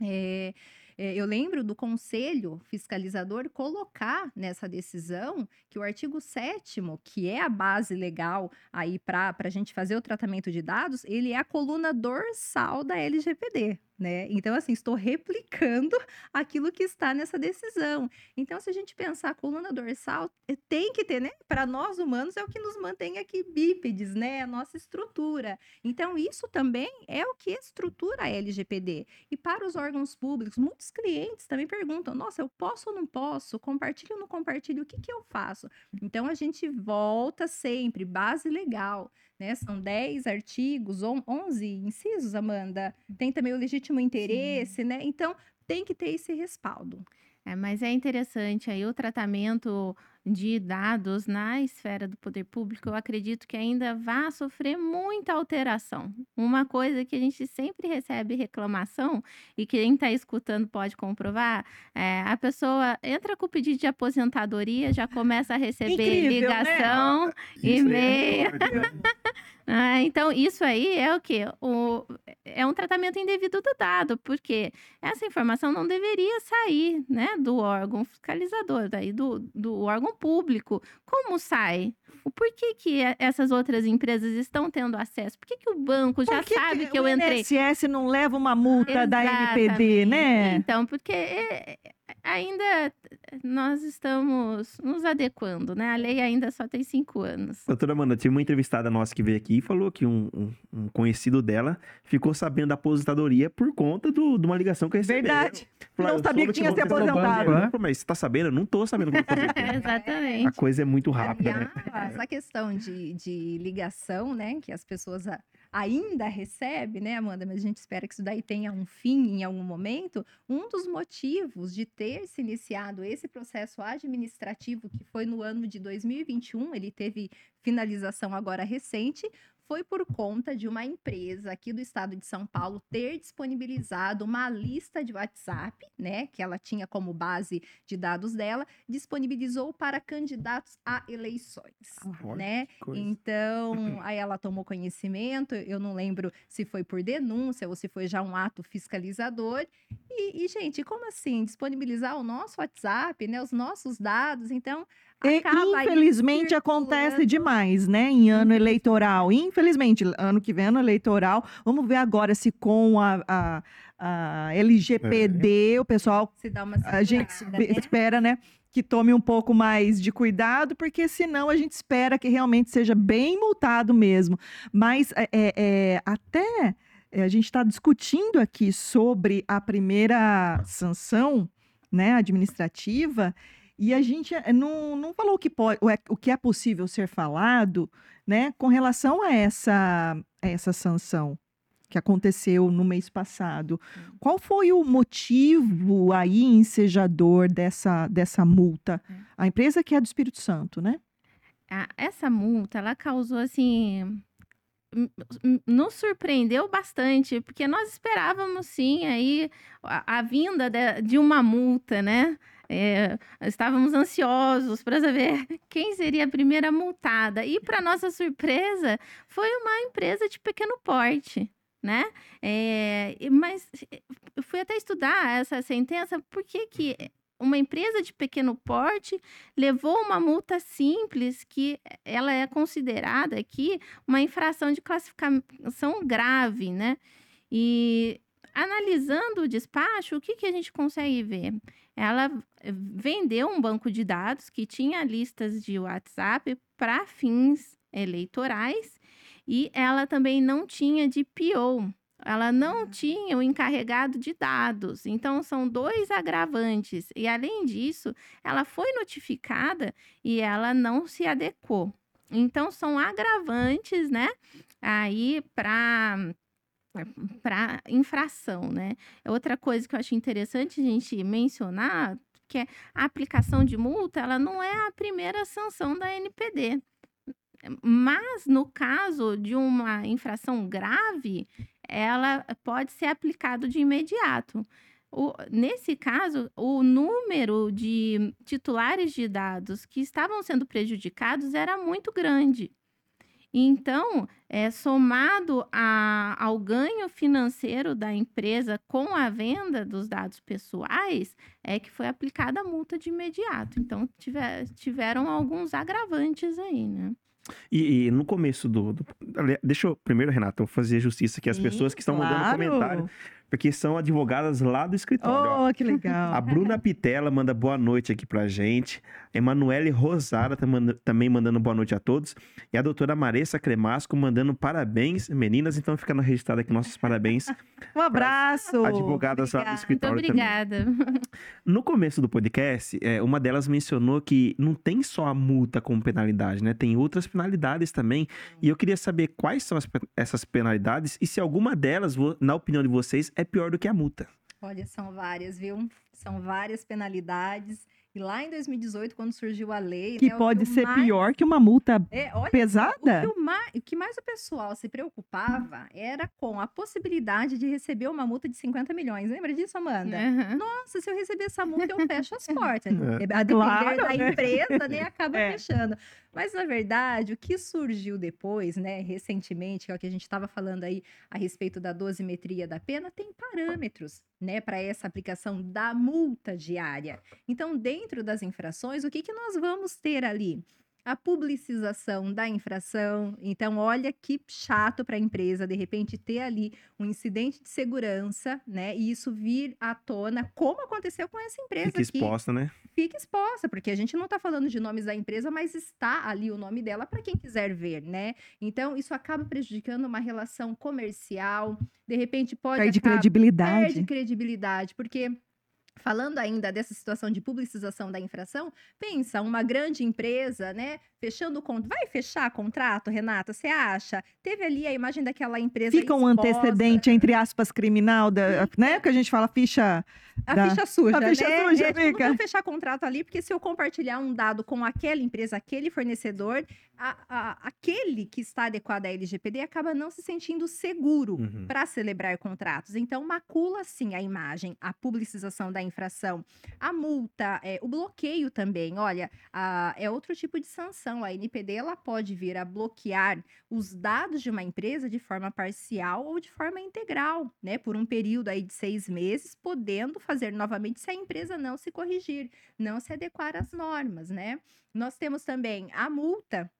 É, é, eu lembro do conselho fiscalizador colocar nessa decisão que o artigo 7 que é a base legal aí para a gente fazer o tratamento de dados, ele é a coluna dorsal da LGPD. Né? Então, assim, estou replicando aquilo que está nessa decisão. Então, se a gente pensar a coluna dorsal, eh, tem que ter, né? Para nós humanos é o que nos mantém aqui bípedes, né? A nossa estrutura. Então, isso também é o que estrutura a LGPD. E para os órgãos públicos, muitos clientes também perguntam: nossa, eu posso ou não posso? Compartilho ou não compartilho? O que, que eu faço? Então, a gente volta sempre, base legal né? São 10 artigos, 11 incisos, Amanda. Tem também o legítimo interesse, né? Então, tem que ter esse respaldo. É, mas é interessante aí o tratamento de dados na esfera do poder público, eu acredito que ainda vai sofrer muita alteração. Uma coisa que a gente sempre recebe reclamação, e quem está escutando pode comprovar, é a pessoa entra com o pedido de aposentadoria, já começa a receber Incrível, né? ligação, Isso é e-mail. Ah, então, isso aí é o quê? O, é um tratamento indevido do dado, porque essa informação não deveria sair, né, do órgão fiscalizador, daí do, do órgão público. Como sai? O porquê que e- essas outras empresas estão tendo acesso? Por que, que o banco já Por que sabe que, eu o entrei? INSS não leva uma multa da NPD, Exatamente. né? Então, porque é, ainda nós estamos nos adequando, né? A lei ainda só tem cinco anos. Doutora Amanda, tinha uma entrevistada nossa que veio aqui e falou que um, um- um conhecido dela ficou sabendo da aposentadoria por conta do- de uma ligação que recebeu. Verdade. Falou, Não "Eu sabia que tinha se aposentado. né?" Mas você tá sabendo? Eu não tô sabendo como fazer. A Exatamente. coisa é muito rápida, né? Essa questão de, de ligação, né, que as pessoas ainda recebem, né, Amanda? Mas a gente espera que isso daí tenha um fim em algum momento. Um dos motivos de ter se iniciado esse processo administrativo, que foi no ano de 2021, ele teve finalização agora recente, foi por conta de uma empresa aqui do estado de São Paulo ter disponibilizado uma lista de WhatsApp, né, que ela tinha como base de dados dela, disponibilizou para candidatos a eleições, Olha né? Então, aí ela tomou conhecimento, eu não lembro se foi por denúncia ou se foi já um ato fiscalizador. E, e, gente, como assim? Disponibilizar o nosso WhatsApp, né? Os nossos dados, então. E, infelizmente acontece demais, né? Em ano eleitoral. Infelizmente, ano que vem, ano eleitoral. Vamos ver agora se com a, a, a LGPD, o pessoal, Se dá uma a gente né? espera, né? Que tome um pouco mais de cuidado, porque senão a gente espera que realmente seja bem multado mesmo. Mas é, é, é, até é, a gente está discutindo aqui sobre a primeira sanção né, administrativa, e a gente eh, não, não falou o que, pode, o é- o que é possível ser falado né, com relação a essa, a essa sanção que aconteceu no mês passado. Qual foi o motivo aí ensejador dessa, dessa multa? É. A empresa que é do Espírito Santo, né? essa multa, ela causou assim. Nos surpreendeu bastante, porque nós esperávamos sim aí a, a vinda de, de uma multa, né? É, estávamos ansiosos para saber quem seria a primeira multada. E, para nossa surpresa, foi uma empresa de pequeno porte, né? É, mas eu fui até estudar essa sentença, por que que uma empresa de pequeno porte levou uma multa simples que ela é considerada aqui uma infração de classificação grave, né? E analisando o despacho, o que, que a gente consegue ver? Ela vendeu um banco de dados que tinha listas de WhatsApp para fins eleitorais e ela também não tinha de PO. Ela não tinha o encarregado de dados. Então, são dois agravantes. E, além disso, ela foi notificada e ela não se adequou. Então, são agravantes, né? Aí, para para infração, né? Outra coisa que eu acho interessante a gente mencionar, que é a aplicação de multa, ela não é a primeira sanção da NPD. Mas, no caso de uma infração grave, ela pode ser aplicado de imediato. O- nesse caso, o número de titulares de dados que estavam sendo prejudicados era muito grande. Então, é, somado a- ao ganho financeiro da empresa com a venda dos dados pessoais, é que foi aplicada a multa de imediato. Então, tiver- tiveram alguns agravantes aí, né? E, e no começo do, do- Deixa eu primeiro, Renato, eu fazer justiça aqui às Sim, pessoas que estão mandando claro. comentário. Porque são advogadas lá do escritório. Oh, que legal. A Bruna Pitela manda boa noite aqui pra gente. Emanuele Rosara tá manda- também mandando boa noite a todos. E a doutora Maressa Cremasco mandando parabéns, meninas. Então fica registrado aqui nossos parabéns. Um abraço. Advogadas lá do obrigada. Muito escritório também. obrigada. No começo do podcast, é, uma delas mencionou que não tem só a multa como penalidade, né? Tem outras penalidades também. E eu queria saber quais são as essas penalidades e se alguma delas, na opinião de vocês, é pior do que a multa. Olha, são várias, viu? São várias penalidades. E lá em 2018, quando surgiu a lei. Que né, pode o ser mais- pior que uma multa É, olha, pesada? O que, o mais, o que mais o pessoal se preocupava era com a possibilidade de receber uma multa de 50 milhões. Lembra disso, Amanda? Aham. Nossa, se eu receber essa multa, eu fecho as portas. É. A depender Claro, da né? empresa, né, acaba É. fechando. Mas, na verdade, o que surgiu depois, né, recentemente, que é o que a gente estava falando aí a respeito da dosimetria da pena, tem parâmetros, né, para essa aplicação da multa diária. Então, dentro das infrações, o que, que nós vamos ter ali? A publicização da infração. Então, olha que chato para a empresa, de repente, ter ali um incidente de segurança, né? E isso vir à tona, como aconteceu com essa empresa Fica aqui exposta, né? fica exposta, porque a gente não está falando de nomes da empresa, mas está ali o nome dela para quem quiser ver, né? Então, isso acaba prejudicando uma relação comercial, de repente pode Perde acabar- credibilidade. perde credibilidade, porque falando ainda dessa situação de publicização da infração, pensa uma grande empresa, né, fechando o contrato, vai fechar contrato, Renata, você acha? Teve ali a imagem daquela empresa Fica um exposta, antecedente, entre aspas, criminal, da, né? Que a gente fala ficha. A da- ficha suja, a ficha né? suja É, tipo, fica. Não vou fechar contrato ali, porque se eu compartilhar um dado com aquela empresa, aquele fornecedor, a- a- aquele que está adequado à LGPD acaba não se sentindo seguro Uhum. para celebrar contratos. Então, macula sim a imagem, a publicização da infração, a multa, é, o bloqueio também. Olha, a- é outro tipo de sanção. A NPD ela pode vir a bloquear os dados de uma empresa de forma parcial ou de forma integral, né? Por um período aí de seis meses, podendo fazer novamente se a empresa não se corrigir, não se adequar às normas, né? Nós temos também a multa.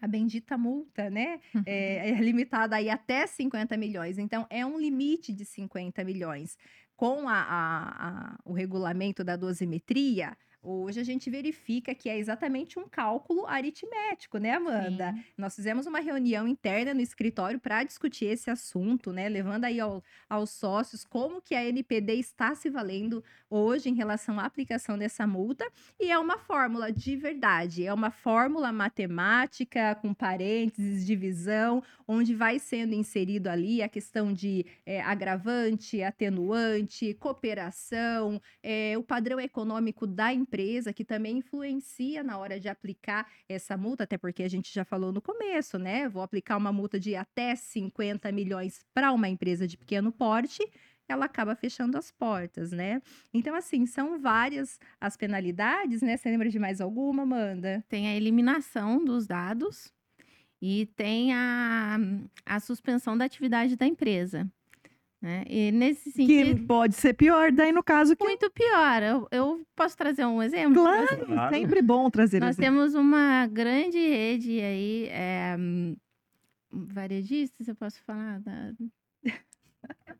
A bendita multa, né? É, é limitada aí até 50 milhões. Então, é um limite de 50 milhões. Com a- a- a- o regulamento da dosimetria, hoje a gente verifica que é exatamente um cálculo aritmético, né, Amanda? Sim. Nós fizemos uma reunião interna no escritório para discutir esse assunto, né? Levando aí ao- aos sócios como que a NPD está se valendo hoje em relação à aplicação dessa multa. E é uma fórmula de verdade, é uma fórmula matemática com parênteses, divisão, onde vai sendo inserido ali a questão de eh, agravante, atenuante, cooperação, eh, o padrão econômico da empresa, que também influencia na hora de aplicar essa multa, até porque a gente já falou no começo, né? Vou aplicar uma multa de até 50 milhões para uma empresa de pequeno porte, ela acaba fechando as portas, né? Então, assim, são várias as penalidades, né? Você lembra de mais alguma, Amanda? Tem a eliminação dos dados e tem a, a suspensão da atividade da empresa. Né? E nesse Que sentido, pode ser pior, daí no caso que. muito pior. Eu, eu posso trazer um exemplo? Claro, Claro. sempre bom trazer Nós exemplo. temos uma grande rede aí, é, varejista, se eu posso falar? da-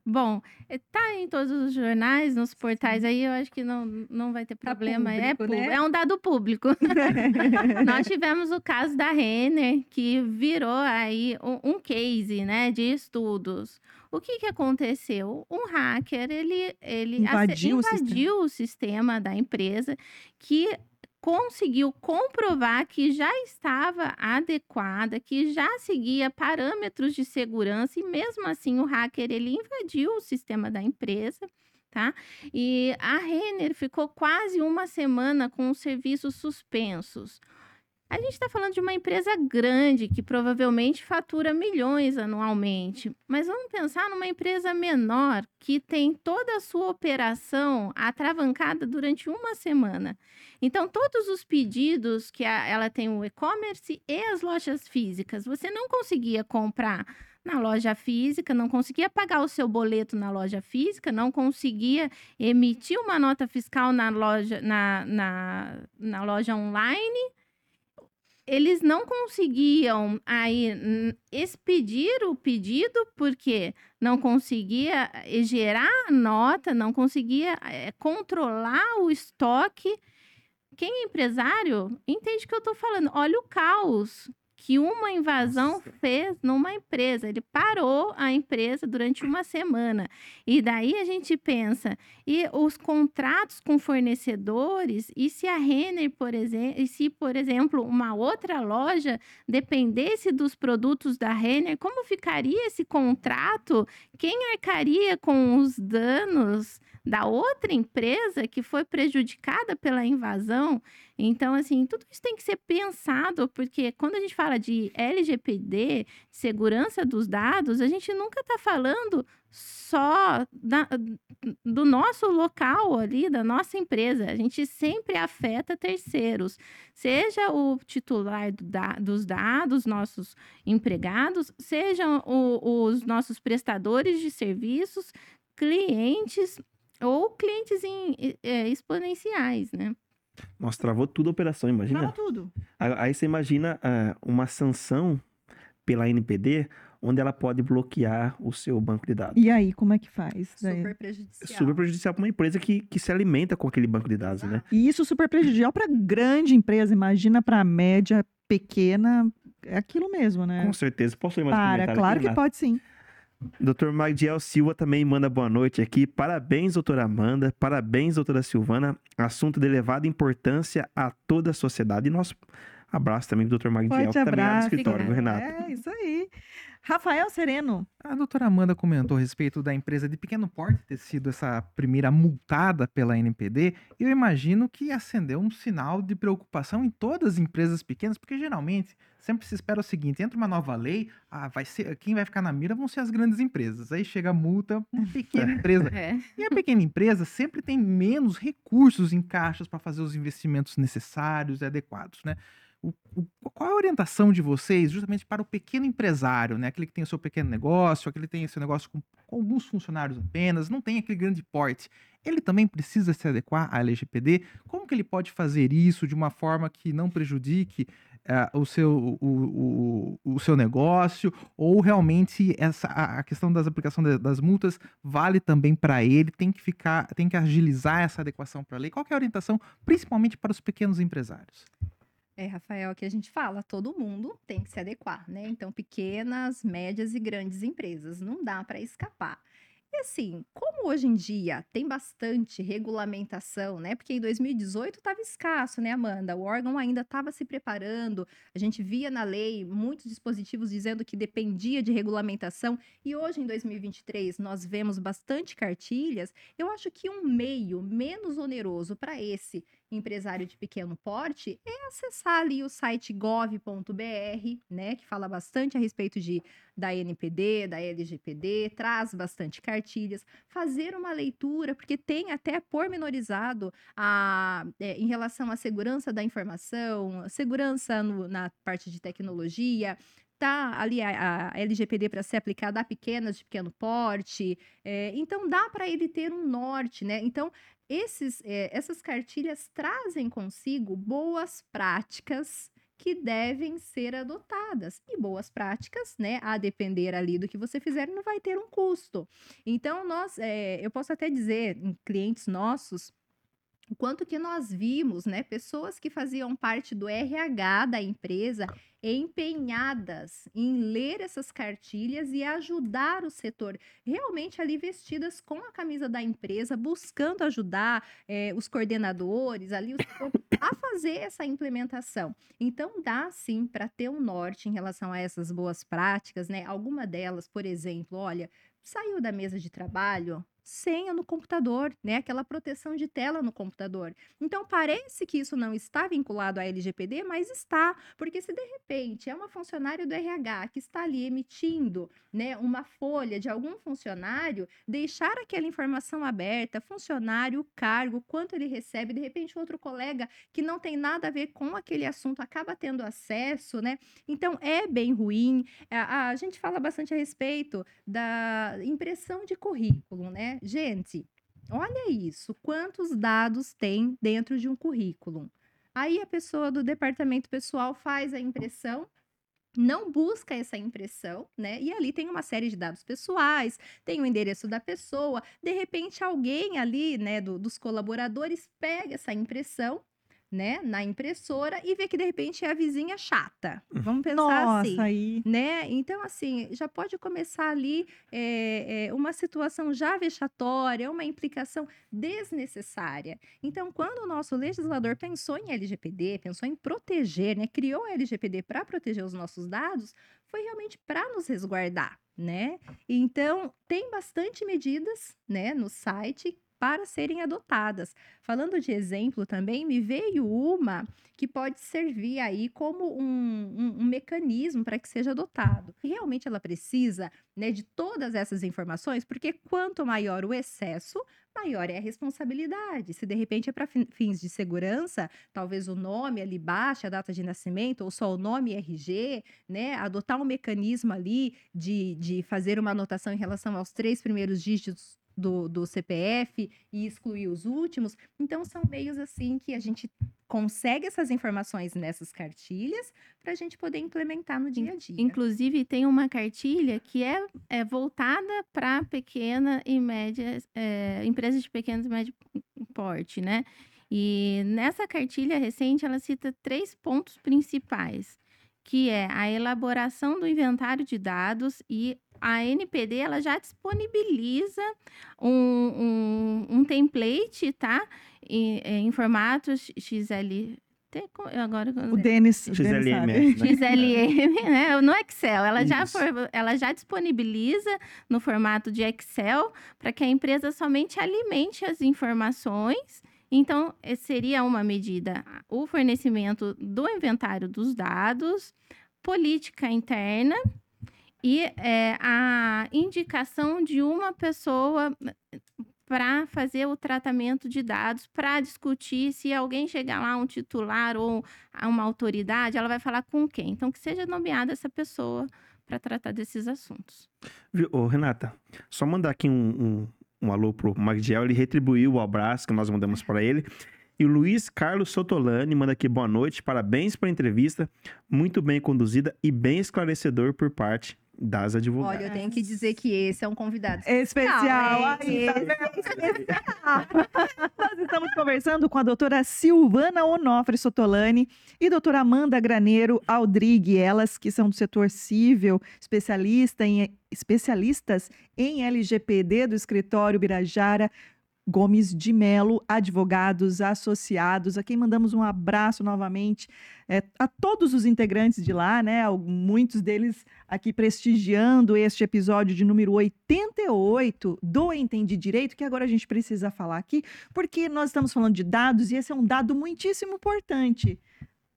Bom, eh, tá em todos os jornais, nos portais aí, eu acho que não, não vai ter Tá problema. é, público, né? pú- é um dado público. Nós tivemos o caso da Renner, que virou aí um, um case, né, de estudos. O que que aconteceu? Um hacker, ele, ele ace- Invadiu o sistema. invadiu o sistema da empresa, que conseguiu comprovar que já estava adequada, que já seguia parâmetros de segurança e mesmo assim o hacker ele invadiu o sistema da empresa, tá? E a Renner ficou quase uma semana com os serviços suspensos. A gente está falando de uma empresa grande que provavelmente fatura milhões anualmente, mas vamos pensar numa empresa menor que tem toda a sua operação atravancada durante uma semana. Então, todos os pedidos que a- ela tem o e-commerce e as lojas físicas, você não conseguia comprar na loja física, não conseguia pagar o seu boleto na loja física, não conseguia emitir uma nota fiscal na loja, na, na, na loja online. Eles não conseguiam aí expedir o pedido porque não conseguia eh, gerar nota, não conseguia eh, controlar o estoque. Quem é empresário entende o que eu estou falando. Olha o caos que uma invasão Nossa. fez numa empresa. Ele parou a empresa durante uma semana. E daí a gente pensa, e os contratos com fornecedores, e se a Renner, por exemplo, e se, por exemplo, uma outra loja dependesse dos produtos da Renner, como ficaria esse contrato? Quem arcaria com os danos da outra empresa que foi prejudicada pela invasão? Então, assim, tudo isso tem que ser pensado, porque quando a gente fala de LGPD, segurança dos dados, a gente nunca está falando só da- do nosso local ali, da nossa empresa. A gente sempre afeta terceiros, seja o titular do da- dos dados, nossos empregados, sejam o- os nossos prestadores de serviços, clientes ou clientes em, eh, exponenciais, né? Nossa, travou tudo a operação, imagina. Fala tudo. Aí você imagina ah, uma sanção pela NPD, onde ela pode bloquear o seu banco de dados. E aí, como é que faz? Daí? Super prejudicial. Super prejudicial para uma empresa que, que se alimenta com aquele banco de dados, né? E isso super prejudicial para grande empresa, imagina para média, pequena, é aquilo mesmo, né? Com certeza. Posso ler mais um Para, comentário claro aqui, que Renata? pode sim. Dr. Magdiel Silva também manda boa noite aqui. Parabéns, doutora Amanda. Parabéns, doutora Silvana. Assunto de elevada importância a toda a sociedade. E nosso abraço também do Dr. Magdiel, Forte que também é do abraço. escritório, Renato? É, isso aí. Rafael Sereno. A doutora Amanda comentou a respeito da empresa de pequeno porte ter sido essa primeira multada pela NPD. Eu imagino que acendeu um sinal de preocupação em todas as empresas pequenas, porque geralmente sempre se espera o seguinte: entra uma nova lei, ah, vai ser, quem vai ficar na mira vão ser as grandes empresas. Aí chega a multa, uma pequena empresa. É. E a pequena empresa sempre tem menos recursos em caixas para fazer os investimentos necessários e adequados, né? O- o- qual é a orientação de vocês justamente para o pequeno empresário, né? Aquele que tem o seu pequeno negócio, aquele que tem esse negócio com, com alguns funcionários apenas, não tem aquele grande porte. Ele também precisa se adequar à LGPD? Como que ele pode fazer isso de uma forma que não prejudique ah, o, seu, o, o, o seu negócio? Ou realmente essa, a questão das aplicação da- das multas vale também para ele? Tem que ficar, tem que agilizar essa adequação para a lei? Qual é a orientação, principalmente para os pequenos empresários? É, Rafael, que a gente fala, todo mundo tem que se adequar, né? Então, pequenas, médias e grandes empresas, não dá para escapar. E assim, como hoje em dia tem bastante regulamentação, né? Porque em 2018 estava escasso, né, Amanda? O órgão ainda estava se preparando. A gente via na lei muitos dispositivos dizendo que dependia de regulamentação. E hoje, em 2023, nós vemos bastante cartilhas. Eu acho que um meio menos oneroso para esse empresário de pequeno porte é acessar ali o site gov.br, né, que fala bastante a respeito de da NPD, da LGPD, traz bastante cartilhas, fazer uma leitura, porque tem até pormenorizado a, é, em relação à segurança da informação, segurança no- na parte de tecnologia, tá ali a, a LGPD para ser aplicada a pequenas de pequeno porte, é, então dá para ele ter um norte, né? Então esses, eh, essas cartilhas trazem consigo boas práticas que devem ser adotadas. E boas práticas, né, a depender ali do que você fizer, não vai ter um custo. Então, nós, eh, eu posso até dizer, em clientes nossos, quanto que nós vimos, né, pessoas que faziam parte do RH da empresa empenhadas em ler essas cartilhas e ajudar o setor realmente ali vestidas com a camisa da empresa, buscando ajudar eh, os coordenadores ali o setor, a fazer essa implementação. Então dá sim para ter um norte em relação a essas boas práticas, né? Alguma delas, por exemplo, olha, saiu da mesa de trabalho, senha no computador, né? Aquela proteção de tela no computador. Então parece que isso não está vinculado à LGPD, mas está, porque se de repente é uma funcionária do RH que está ali emitindo, né, uma folha de algum funcionário, deixar aquela informação aberta, funcionário, cargo, quanto ele recebe, de repente outro colega que não tem nada a ver com aquele assunto acaba tendo acesso, né? Então é bem ruim. A, a gente fala bastante a respeito da impressão de currículo, né? Gente, olha isso, quantos dados tem dentro de um currículo? Aí a pessoa do departamento pessoal faz a impressão, não busca essa impressão, né? E ali tem uma série de dados pessoais, tem o endereço da pessoa. De repente, alguém ali, né, do- dos colaboradores pega essa impressão, né, na impressora e vê que de repente é a vizinha chata. Vamos pensar assim Nossa, aí. né? Então, assim, já pode começar ali é, é, uma situação já vexatória, uma implicação desnecessária. Então, quando o nosso legislador pensou em LGPD, pensou em proteger, né? Criou a LGPD para proteger os nossos dados, foi realmente para nos resguardar, né? Então, tem bastante medidas, né, no site para serem adotadas. Falando de exemplo também, me veio uma que pode servir aí como um, um- um mecanismo para que seja adotado. Realmente ela precisa né, de todas essas informações, porque quanto maior o excesso, maior é a responsabilidade. Se de repente é para fins de segurança, talvez o nome ali baixe, a data de nascimento, ou só o nome RG, né? Adotar um mecanismo ali de, de fazer uma anotação em relação aos três primeiros dígitos do, do CPF e excluir os últimos. Então, são meios assim que a gente consegue essas informações nessas cartilhas para a gente poder implementar no dia a dia. Inclusive, tem uma cartilha que é, é voltada para pequena e média, é, empresas de pequeno e médio porte, né? E nessa cartilha recente, ela cita três pontos principais, que é a elaboração do inventário de dados e a NPD ela já disponibiliza um, um, um template, tá? Em, em formato XL. Agora, O Denis, XLM, sabe. né? XLM, né? No Excel. Ela já, for- ela já disponibiliza no formato de Excel para que a empresa somente alimente as informações. Então, eh, seria uma medida o fornecimento do inventário dos dados, política interna e eh, a indicação de uma pessoa para fazer o tratamento de dados, para discutir se alguém chegar lá, um titular ou uma autoridade, ela vai falar com quem. Então, que seja nomeada essa pessoa para tratar desses assuntos. Ô, Renata, só mandar aqui um, um, um alô pro Magdiel, ele retribuiu o abraço que nós mandamos para ele. E o Luiz Carlos Sotolani manda aqui boa noite, parabéns pela entrevista, muito bem conduzida e bem esclarecedor por parte das advogadas. Olha, eu tenho que dizer que esse é um convidado Especial. Aí, tá vendo? Nós estamos conversando com a doutora Silvana Onofre Sotolani e doutora Amanda Graneiro Aldrigue, elas que são do setor civil, especialista em, especialistas em LGPD do escritório Birajara. Gomes de Melo, advogados associados, a quem mandamos um abraço novamente, é, a todos os integrantes de lá, né? Muitos deles aqui prestigiando este episódio de número 88 do Entendi Direito, que agora a gente precisa falar aqui, porque nós estamos falando de dados e esse é um dado muitíssimo importante.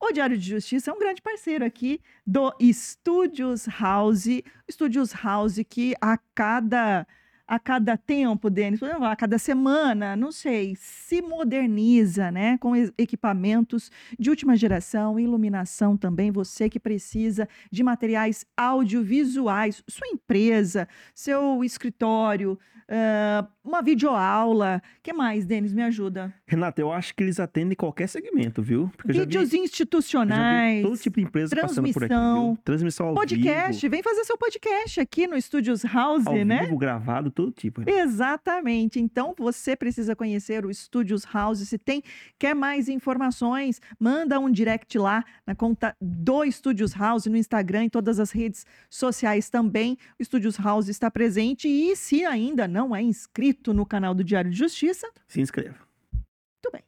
O Diário de Justiça é um grande parceiro aqui do Studios House. Studios House que a cada a cada tempo, Denis, a cada semana, não sei, se moderniza, né, com equipamentos de última geração, iluminação também, você que precisa de materiais audiovisuais, sua empresa, seu escritório, ah, uma videoaula, que mais, Denis, me ajuda? Renata, eu acho que eles atendem qualquer segmento, viu? Porque Vídeos vi institucionais, todo tipo de empresa passando por aqui, transmissão, viu? Transmissão ao podcast, vivo, vem fazer seu podcast aqui no Studios House, ao né? vivo, gravado, todo tipo. Renata. Exatamente. Então você precisa conhecer o Studios House. Se tem quer mais informações, manda um direct lá na conta do Studios House no Instagram e todas as redes sociais também. O Studios House está presente e se ainda não é inscrito no canal do Diário de Justiça, Se inscreva. Muito bem.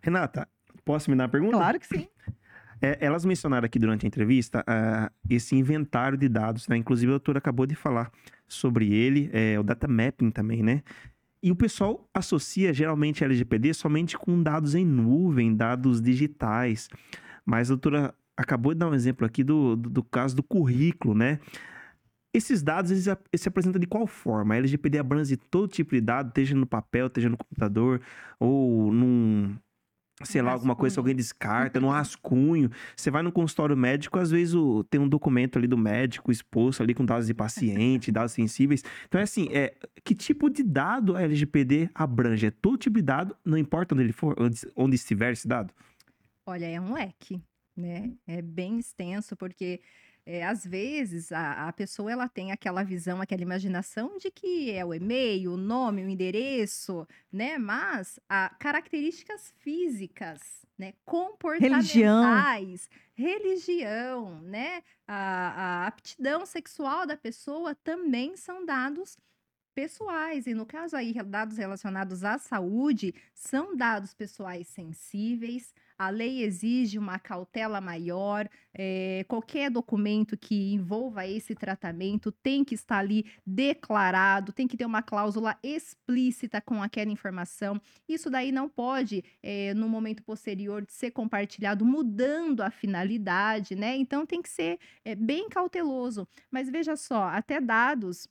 Renata, posso me dar a pergunta? claro que sim. É, elas mencionaram aqui durante a entrevista ah, esse inventário de dados, né? Inclusive a doutora acabou de falar sobre ele, é, o data mapping também, né? E o pessoal associa geralmente LGPD somente com dados em nuvem, dados digitais. Mas a doutora acabou de dar um exemplo aqui do, do, do caso do currículo, né? Esses dados, eles, eles se apresentam de qual forma? A LGPD abrange todo tipo de dado, esteja no papel, esteja no computador, ou num, sei lá, alguma coisa que alguém descarta, no rascunho. Você vai no consultório médico, às vezes o- tem um documento ali do médico exposto ali com dados de paciente, dados sensíveis. Então é assim, é, que tipo de dado a LGPD abrange? É todo tipo de dado, não importa onde ele for, onde, onde estiver esse dado? Olha, é um leque, né? É bem extenso, porque é, às vezes a, a pessoa ela tem aquela visão, aquela imaginação de que é o e-mail, o nome, o endereço, né? Mas a características físicas, né? Comportamentais, religião, né? A, a aptidão sexual da pessoa também são dados pessoais. E no caso aí, dados relacionados à saúde, são dados pessoais sensíveis. A lei exige uma cautela maior. eh, qualquer documento que envolva esse tratamento tem que estar ali declarado, tem que ter uma cláusula explícita com aquela informação. Isso daí não pode, eh, no momento posterior, ser compartilhado, mudando a finalidade, né? Então tem que ser eh, bem cauteloso. Mas veja só, até dados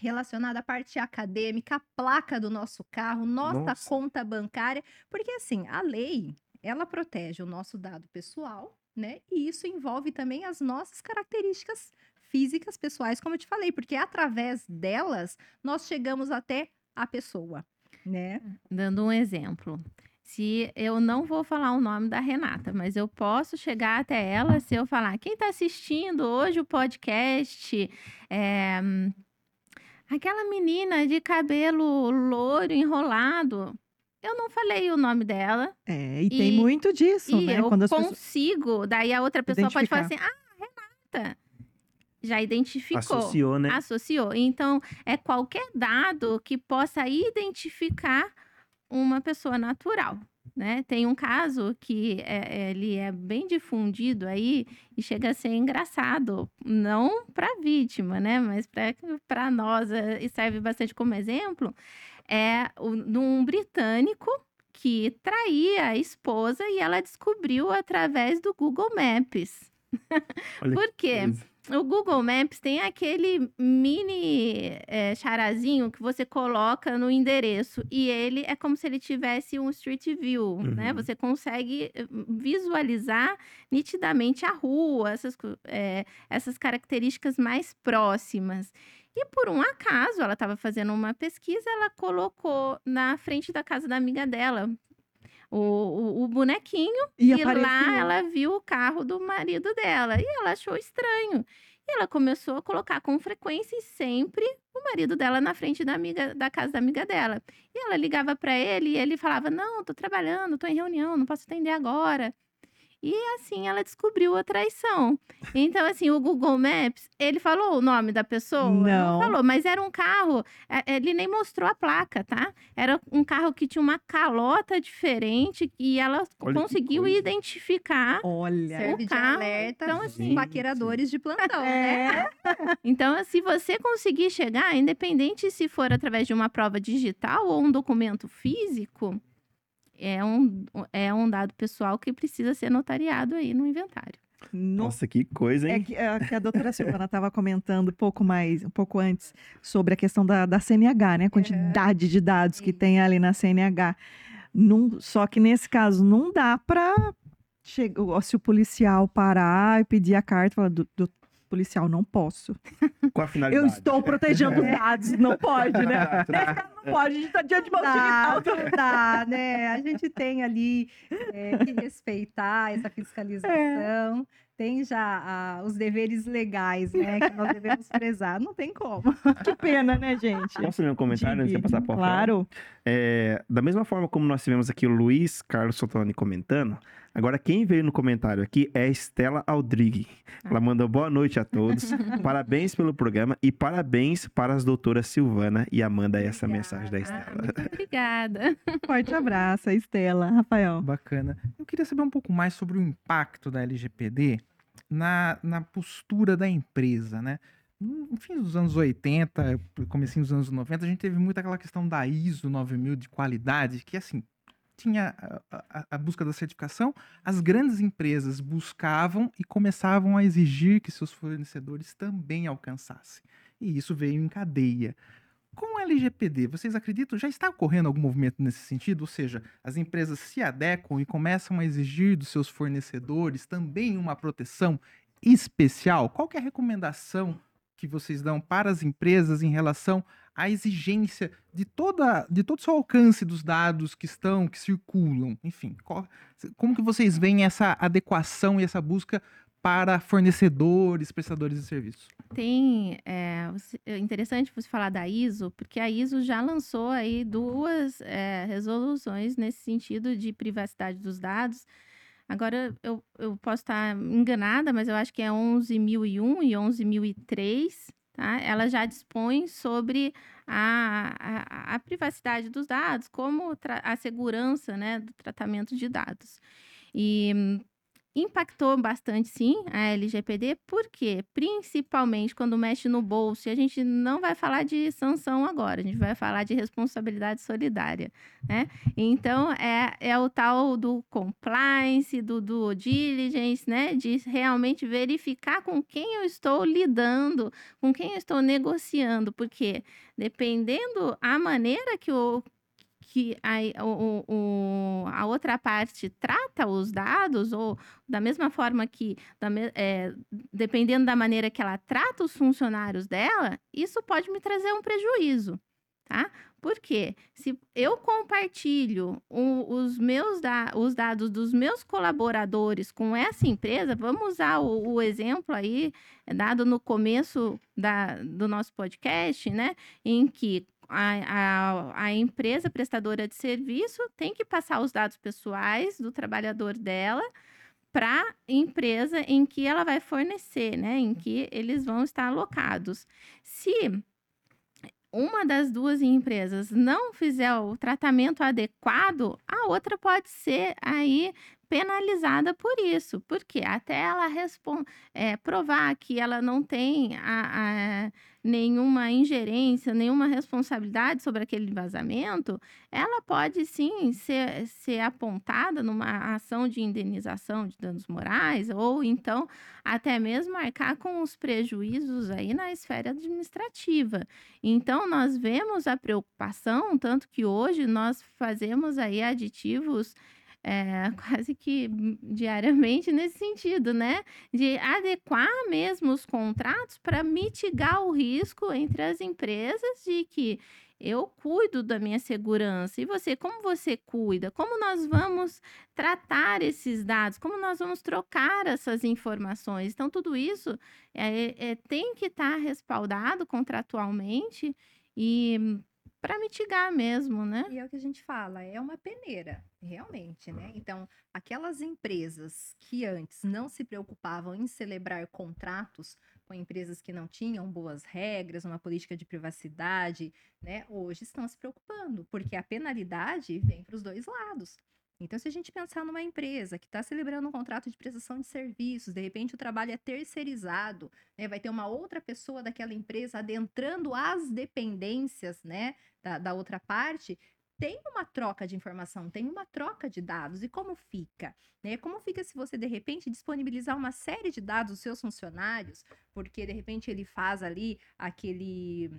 relacionada à parte acadêmica, a placa do nosso carro, nossa Nossa. conta bancária, porque assim, a lei, ela protege o nosso dado pessoal, né? E isso envolve também as nossas características físicas pessoais, como eu te falei, porque através delas nós chegamos até a pessoa, né? Dando um exemplo. Se eu não vou falar o nome da Renata, mas eu posso chegar até ela se eu falar, quem está assistindo hoje o podcast, é, hum, aquela menina de cabelo loiro enrolado. Eu não falei o nome dela É, e tem E- muito disso, e né? eu Quando as pessoas... consigo, daí a outra pessoa pode falar assim, ah, Renata. Já identificou Associou, né? associou. Então, é qualquer dado que possa identificar uma pessoa natural. Né? Tem um caso que é- ele é bem difundido aí e chega a ser engraçado, não para a vítima, né? Mas para nós é, e serve bastante como exemplo. É o- um britânico que traía a esposa e ela descobriu através do Google Maps. Por quê? O Google Maps tem aquele mini eh, charazinho que você coloca no endereço e ele é como se ele tivesse um Street View, né? Uhum. Você consegue eh, visualizar nitidamente a rua, essas, eh, essas características mais próximas. E por um acaso, ela estava fazendo uma pesquisa, ela colocou na frente da casa da amiga dela o, o- o bonequinho E, e lá ela viu o carro do marido dela e ela achou estranho. E ela começou a colocar com frequência e sempre o marido dela na frente da amiga da casa da amiga dela. E ela ligava para ele e ele falava: "Não, tô trabalhando, tô em reunião, não posso atender agora". E assim ela descobriu a traição. Então, assim, o Google Maps, ele falou o nome da pessoa? Não. falou, mas era um carro, é, ele nem mostrou a placa, tá? Era um carro que tinha uma calota diferente e ela Olha conseguiu identificar. Olha. Serve de carro, alerta então, assim- paqueradores de plantão, né? É, Então, se você conseguir chegar, independente se for através de uma prova digital ou um documento físico, é um, é um dado pessoal que precisa ser notariado aí no inventário. no- Nossa, que coisa, É hein? que, é que a doutora Silvana estava comentando um pouco mais, um pouco antes, sobre a questão da, da CNH, né? A quantidade de dados que tem ali na CNH. Não, só que nesse caso não dá para se o policial parar e pedir a carta, falar policial, não posso. Com a finalidade. Eu estou protegendo os dados, não pode, né? Nesse caso não pode, a gente está diante de uma Dá, não dá, né? A gente tem ali é, que respeitar essa fiscalização. Tem já ah, os deveres legais, né? Que nós devemos prezar. Não tem como. Que pena, né, gente? Posso ler um comentário antes de passar para Claro. É, da mesma forma como nós tivemos aqui o Luiz Carlos Sotolani comentando, agora quem veio no comentário aqui é a Estela Aldrigue. Ela mandou boa noite a todos, parabéns pelo programa e parabéns para as doutoras Silvana e Amanda, essa Obrigada. mensagem da Ah, Estela. muito obrigada. Forte abraço, Estela. Rafael. Bacana. Eu queria saber um pouco mais sobre o impacto da LGPD na, na postura da empresa, né? No fim dos anos 80, comecinho dos anos 90, a gente teve muito aquela questão da ISO 9000 de qualidade, que assim, tinha a, a- a busca da certificação, as grandes empresas buscavam e começavam a exigir que seus fornecedores também alcançassem. E isso veio em cadeia. Com o LGPD, vocês acreditam, já está ocorrendo algum movimento nesse sentido? Ou seja, as empresas se adequam e começam a exigir dos seus fornecedores também uma proteção especial? Qual é a recomendação que vocês dão para as empresas em relação a exigência de toda de todo o seu alcance dos dados que estão, que circulam, enfim, qual- como que vocês veem essa adequação e essa busca para fornecedores, prestadores de serviços? Tem, é, é interessante você falar da ISO, porque a ISO já lançou aí duas é, resoluções nesse sentido de privacidade dos dados. Agora, eu, eu posso estar enganada, mas eu acho que é 11.001 e 11.003, tá? Ela já dispõe sobre a, a, a privacidade dos dados, como a segurança, né, do tratamento de dados. E hum, impactou bastante, sim, a LGPD, porque principalmente quando mexe no bolso, e a gente não vai falar de sanção agora, a gente vai falar de responsabilidade solidária, né? Então, é, é o tal do compliance, do, do diligence, né? De realmente verificar com quem eu estou lidando, com quem eu estou negociando, porque dependendo a maneira que o que a, o, o- a outra parte trata os dados, ou da mesma forma que, da é, dependendo da maneira que ela trata os funcionários dela, isso pode me trazer um prejuízo, tá? Porque se eu compartilho o- os meus da- os dados dos meus colaboradores com essa empresa, vamos usar o, o exemplo aí dado no começo da, do nosso podcast, né? Em que a, a, a empresa prestadora de serviço tem que passar os dados pessoais do trabalhador dela para a empresa em que ela vai fornecer, né? Em que eles vão estar alocados. Se uma das duas empresas não fizer o tratamento adequado, a outra pode ser aí penalizada por isso, porque até ela é, provar que ela não tem a- a- nenhuma ingerência, nenhuma responsabilidade sobre aquele vazamento, ela pode sim ser, ser apontada numa ação de indenização de danos morais, ou então até mesmo arcar com os prejuízos aí na esfera administrativa. Então, nós vemos a preocupação, tanto que hoje nós fazemos aí aditivos é, quase que diariamente nesse sentido, né? De adequar mesmo os contratos para mitigar o risco entre as empresas de que eu cuido da minha segurança. E você, como você cuida? Como nós vamos tratar esses dados? Como nós vamos trocar essas informações? Então, tudo isso é, é, tem que estar respaldado contratualmente e para mitigar mesmo, né? E é o que a gente fala, é uma peneira, realmente, né? Então, aquelas empresas que antes não se preocupavam em celebrar contratos com empresas que não tinham boas regras, uma política de privacidade, né? Hoje estão se preocupando, porque a penalidade vem para os dois lados. Então, se a gente pensar numa empresa que está celebrando um contrato de prestação de serviços, de repente o trabalho é terceirizado, né? Vai ter uma outra pessoa daquela empresa adentrando as dependências, né? da, da outra parte, tem uma troca de informação, tem uma troca de dados. E como fica? Né? Como fica se você, de repente, disponibilizar uma série de dados dos seus funcionários, porque, de repente, ele faz ali aquele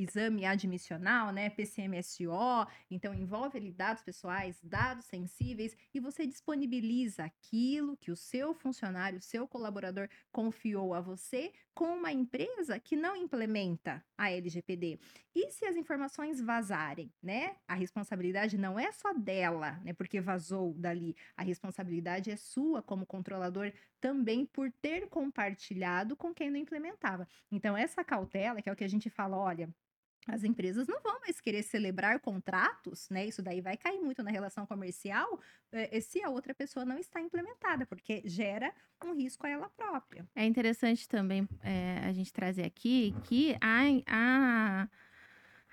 exame admissional, né, PCMSO, então envolve ali dados pessoais, dados sensíveis, e você disponibiliza aquilo que o seu funcionário, o seu colaborador confiou a você com uma empresa que não implementa a LGPD. E se as informações vazarem, né? A responsabilidade não é só dela, né? Porque vazou dali. A responsabilidade é sua como controlador também por ter compartilhado com quem não implementava. Então, essa cautela, que é o que a gente fala, olha, as empresas não vão mais querer celebrar contratos, né? Isso daí vai cair muito na relação comercial eh, se a outra pessoa não está implementada, porque gera um risco a ela própria. É interessante também é, a gente trazer aqui que a, a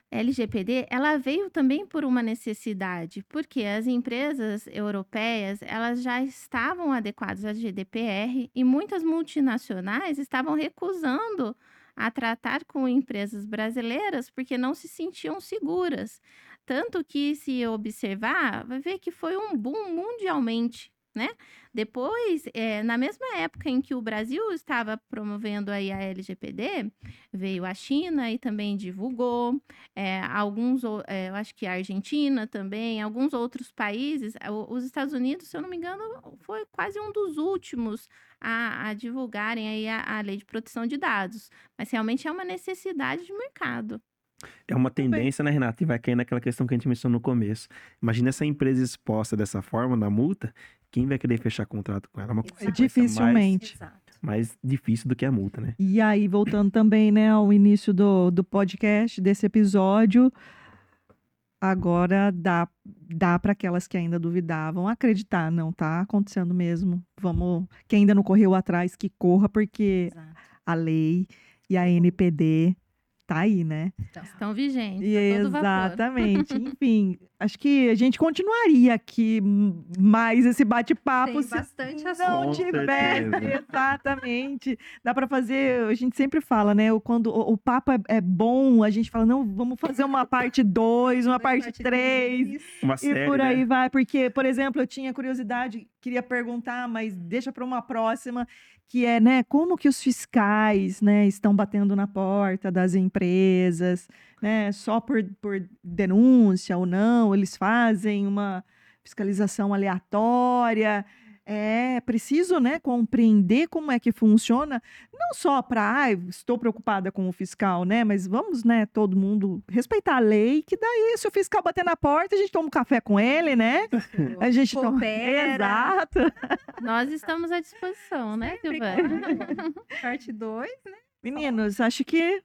LGPD ela veio também por uma necessidade, porque as empresas europeias elas já estavam adequadas à GDPR e muitas multinacionais estavam recusando a tratar com empresas brasileiras porque não se sentiam seguras. Tanto que, se observar, vai ver que foi um boom mundialmente né? Depois, é, na mesma época em que o Brasil estava promovendo aí a LGPD, veio a China e também divulgou, é, alguns, é, eu acho que a Argentina também, alguns outros países, os Estados Unidos, se eu não me engano, foi quase um dos últimos a, a divulgarem aí a, a lei de proteção de dados, mas realmente é uma necessidade de mercado. É uma tendência, né, Renata? E vai cair naquela questão que a gente mencionou no começo. Imagina essa empresa exposta dessa forma, na multa, quem vai querer fechar contrato com ela? É uma Exato. Dificilmente. Mais, mais difícil do que a multa, né? E aí, voltando também, né, ao início do, do podcast, desse episódio, agora dá, dá para aquelas que ainda duvidavam acreditar, não tá acontecendo mesmo. Vamos, quem ainda não correu atrás, que corra, porque Exato. a lei e a NPD tá aí, né? Estão vigentes. E a todo vapor. exatamente. Enfim, acho que a gente continuaria aqui mais esse bate-papo Tem se bastante não assunto. Tivesse, exatamente. Dá para fazer, a gente sempre fala, né? o- Quando o, o papo é, é bom, a gente fala, não, vamos fazer uma parte 2, uma parte 3. Uma E série, por aí né? vai, porque, por exemplo, eu tinha curiosidade, queria perguntar, mas deixa para uma próxima, que é, né, como que os fiscais, né, estão batendo na porta das empresas, né, só por, por denúncia ou não, eles fazem uma fiscalização aleatória. É preciso, né, compreender como é que funciona, não só para, ah, estou preocupada com o fiscal, né, mas vamos, né, todo mundo respeitar a lei, que daí se o fiscal bater na porta, a gente toma um café com ele, né? A gente toma... Coopera. Exato. Nós estamos à disposição, né, Silvana? Parte 2. Meninos, acho que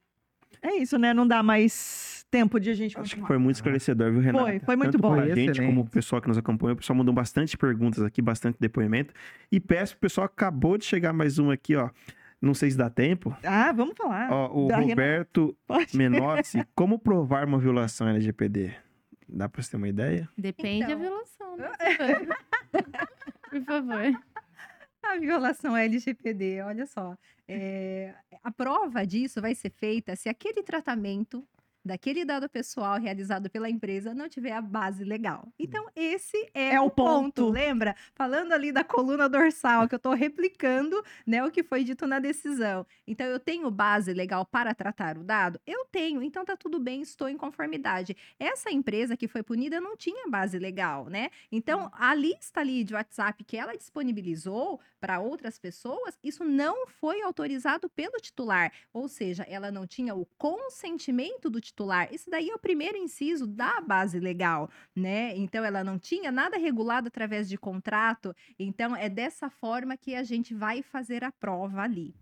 é isso, né? Não dá mais tempo de a gente Acho que continuar. foi muito esclarecedor, viu, Renata? Foi, foi muito Tanto bom. pra Foi gente, excelente. como o pessoal que nos acompanha. O pessoal mandou bastante perguntas aqui, bastante depoimento. E peço pro pessoal, acabou de chegar mais uma aqui, ó. Não sei se dá tempo. Ah, vamos falar. Ó, o da Renata. Roberto Pode. Menorce, como provar uma violação LGPD? Dá pra você ter uma ideia? Depende da Então. violação, né? Por favor. A violação LGPD, olha só. É, a prova disso vai ser feita se aquele tratamento daquele dado pessoal realizado pela empresa não tiver a base legal. Então, esse é, É o ponto. ponto. Lembra? Falando ali da coluna dorsal, que eu estou replicando né, o que foi dito na decisão. Então, eu tenho base legal para tratar o dado? Eu tenho, então tá tudo bem, estou em conformidade. Essa empresa que foi punida não tinha base legal, né? Então, a lista ali de WhatsApp que ela disponibilizou para outras pessoas, isso não foi autorizado pelo titular. Ou seja, ela não tinha o consentimento do titular. Esse daí é o primeiro inciso da base legal, né? Então, ela não tinha nada regulado através de contrato. Então, é dessa forma que a gente vai fazer a prova ali.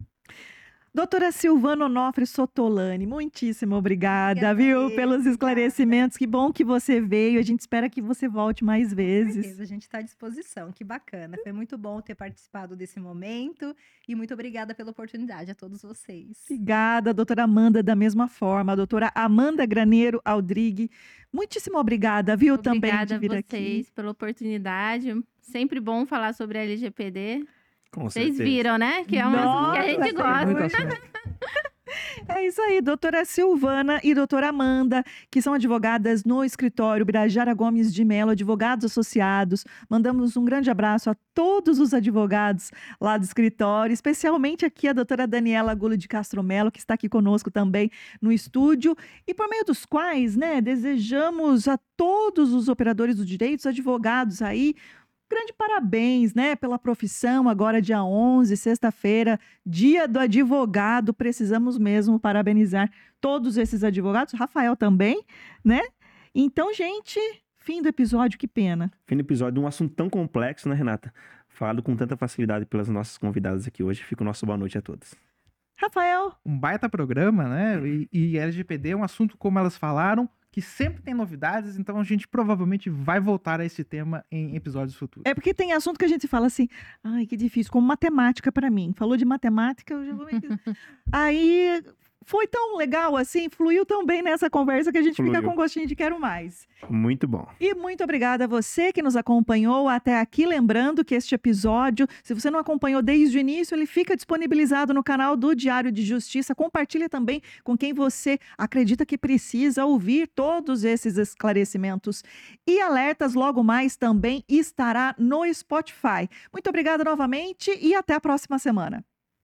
Doutora Silvana Onofre Sotolani, muitíssimo obrigada, Que viu, agradeço, pelos obrigada. esclarecimentos. Que bom que você veio. A gente espera que você volte mais Com vezes. certeza, a gente está à disposição. Que bacana. Foi muito bom ter participado desse momento. E muito obrigada pela oportunidade a todos vocês. Obrigada, doutora Amanda, da mesma forma. A doutora Amanda Graneiro Aldrigue, muitíssimo obrigada, viu, também Obrigada de vir a aqui. vocês pela oportunidade. Sempre bom falar sobre a LGPD. Com Vocês certeza. viram, né? Que é uma Nossa, que a gente gosta. É isso aí, doutora Silvana e doutora Amanda, que são advogadas no escritório Birajara Gomes de Mello, advogados associados. Mandamos um grande abraço a todos os advogados lá do escritório, especialmente aqui a doutora Daniela Gulo de Castro Melo, que está aqui conosco também no estúdio, e por meio dos quais, né, desejamos a todos os operadores dos direitos, advogados aí, grande parabéns, né, pela profissão. Agora, dia 11, sexta-feira, dia do advogado. Precisamos mesmo parabenizar todos esses advogados. Rafael também, né? Então, gente, fim do episódio, que pena. Fim do episódio de um assunto tão complexo, né, Renata? Falado com tanta facilidade pelas nossas convidadas aqui hoje. Fica o nosso boa noite a todos. Rafael, um baita programa, né? E, e LGPD é um assunto, como elas falaram, que sempre tem novidades, então a gente provavelmente vai voltar a esse tema em episódios futuros. é porque tem assunto que a gente fala assim, ai, que difícil, como matemática para mim. Falou de matemática, eu já vou. Aí foi tão legal assim, fluiu tão bem nessa conversa que a gente fica Fluiu. com gostinho de quero mais. Muito bom. E muito obrigada a você que nos acompanhou até aqui. Lembrando que este episódio, se você não acompanhou desde o início, ele fica disponibilizado no canal do Diário de Justiça. Compartilhe também com quem você acredita que precisa ouvir todos esses esclarecimentos. E alertas logo mais também estará no Spotify. Muito obrigada novamente e até a próxima semana.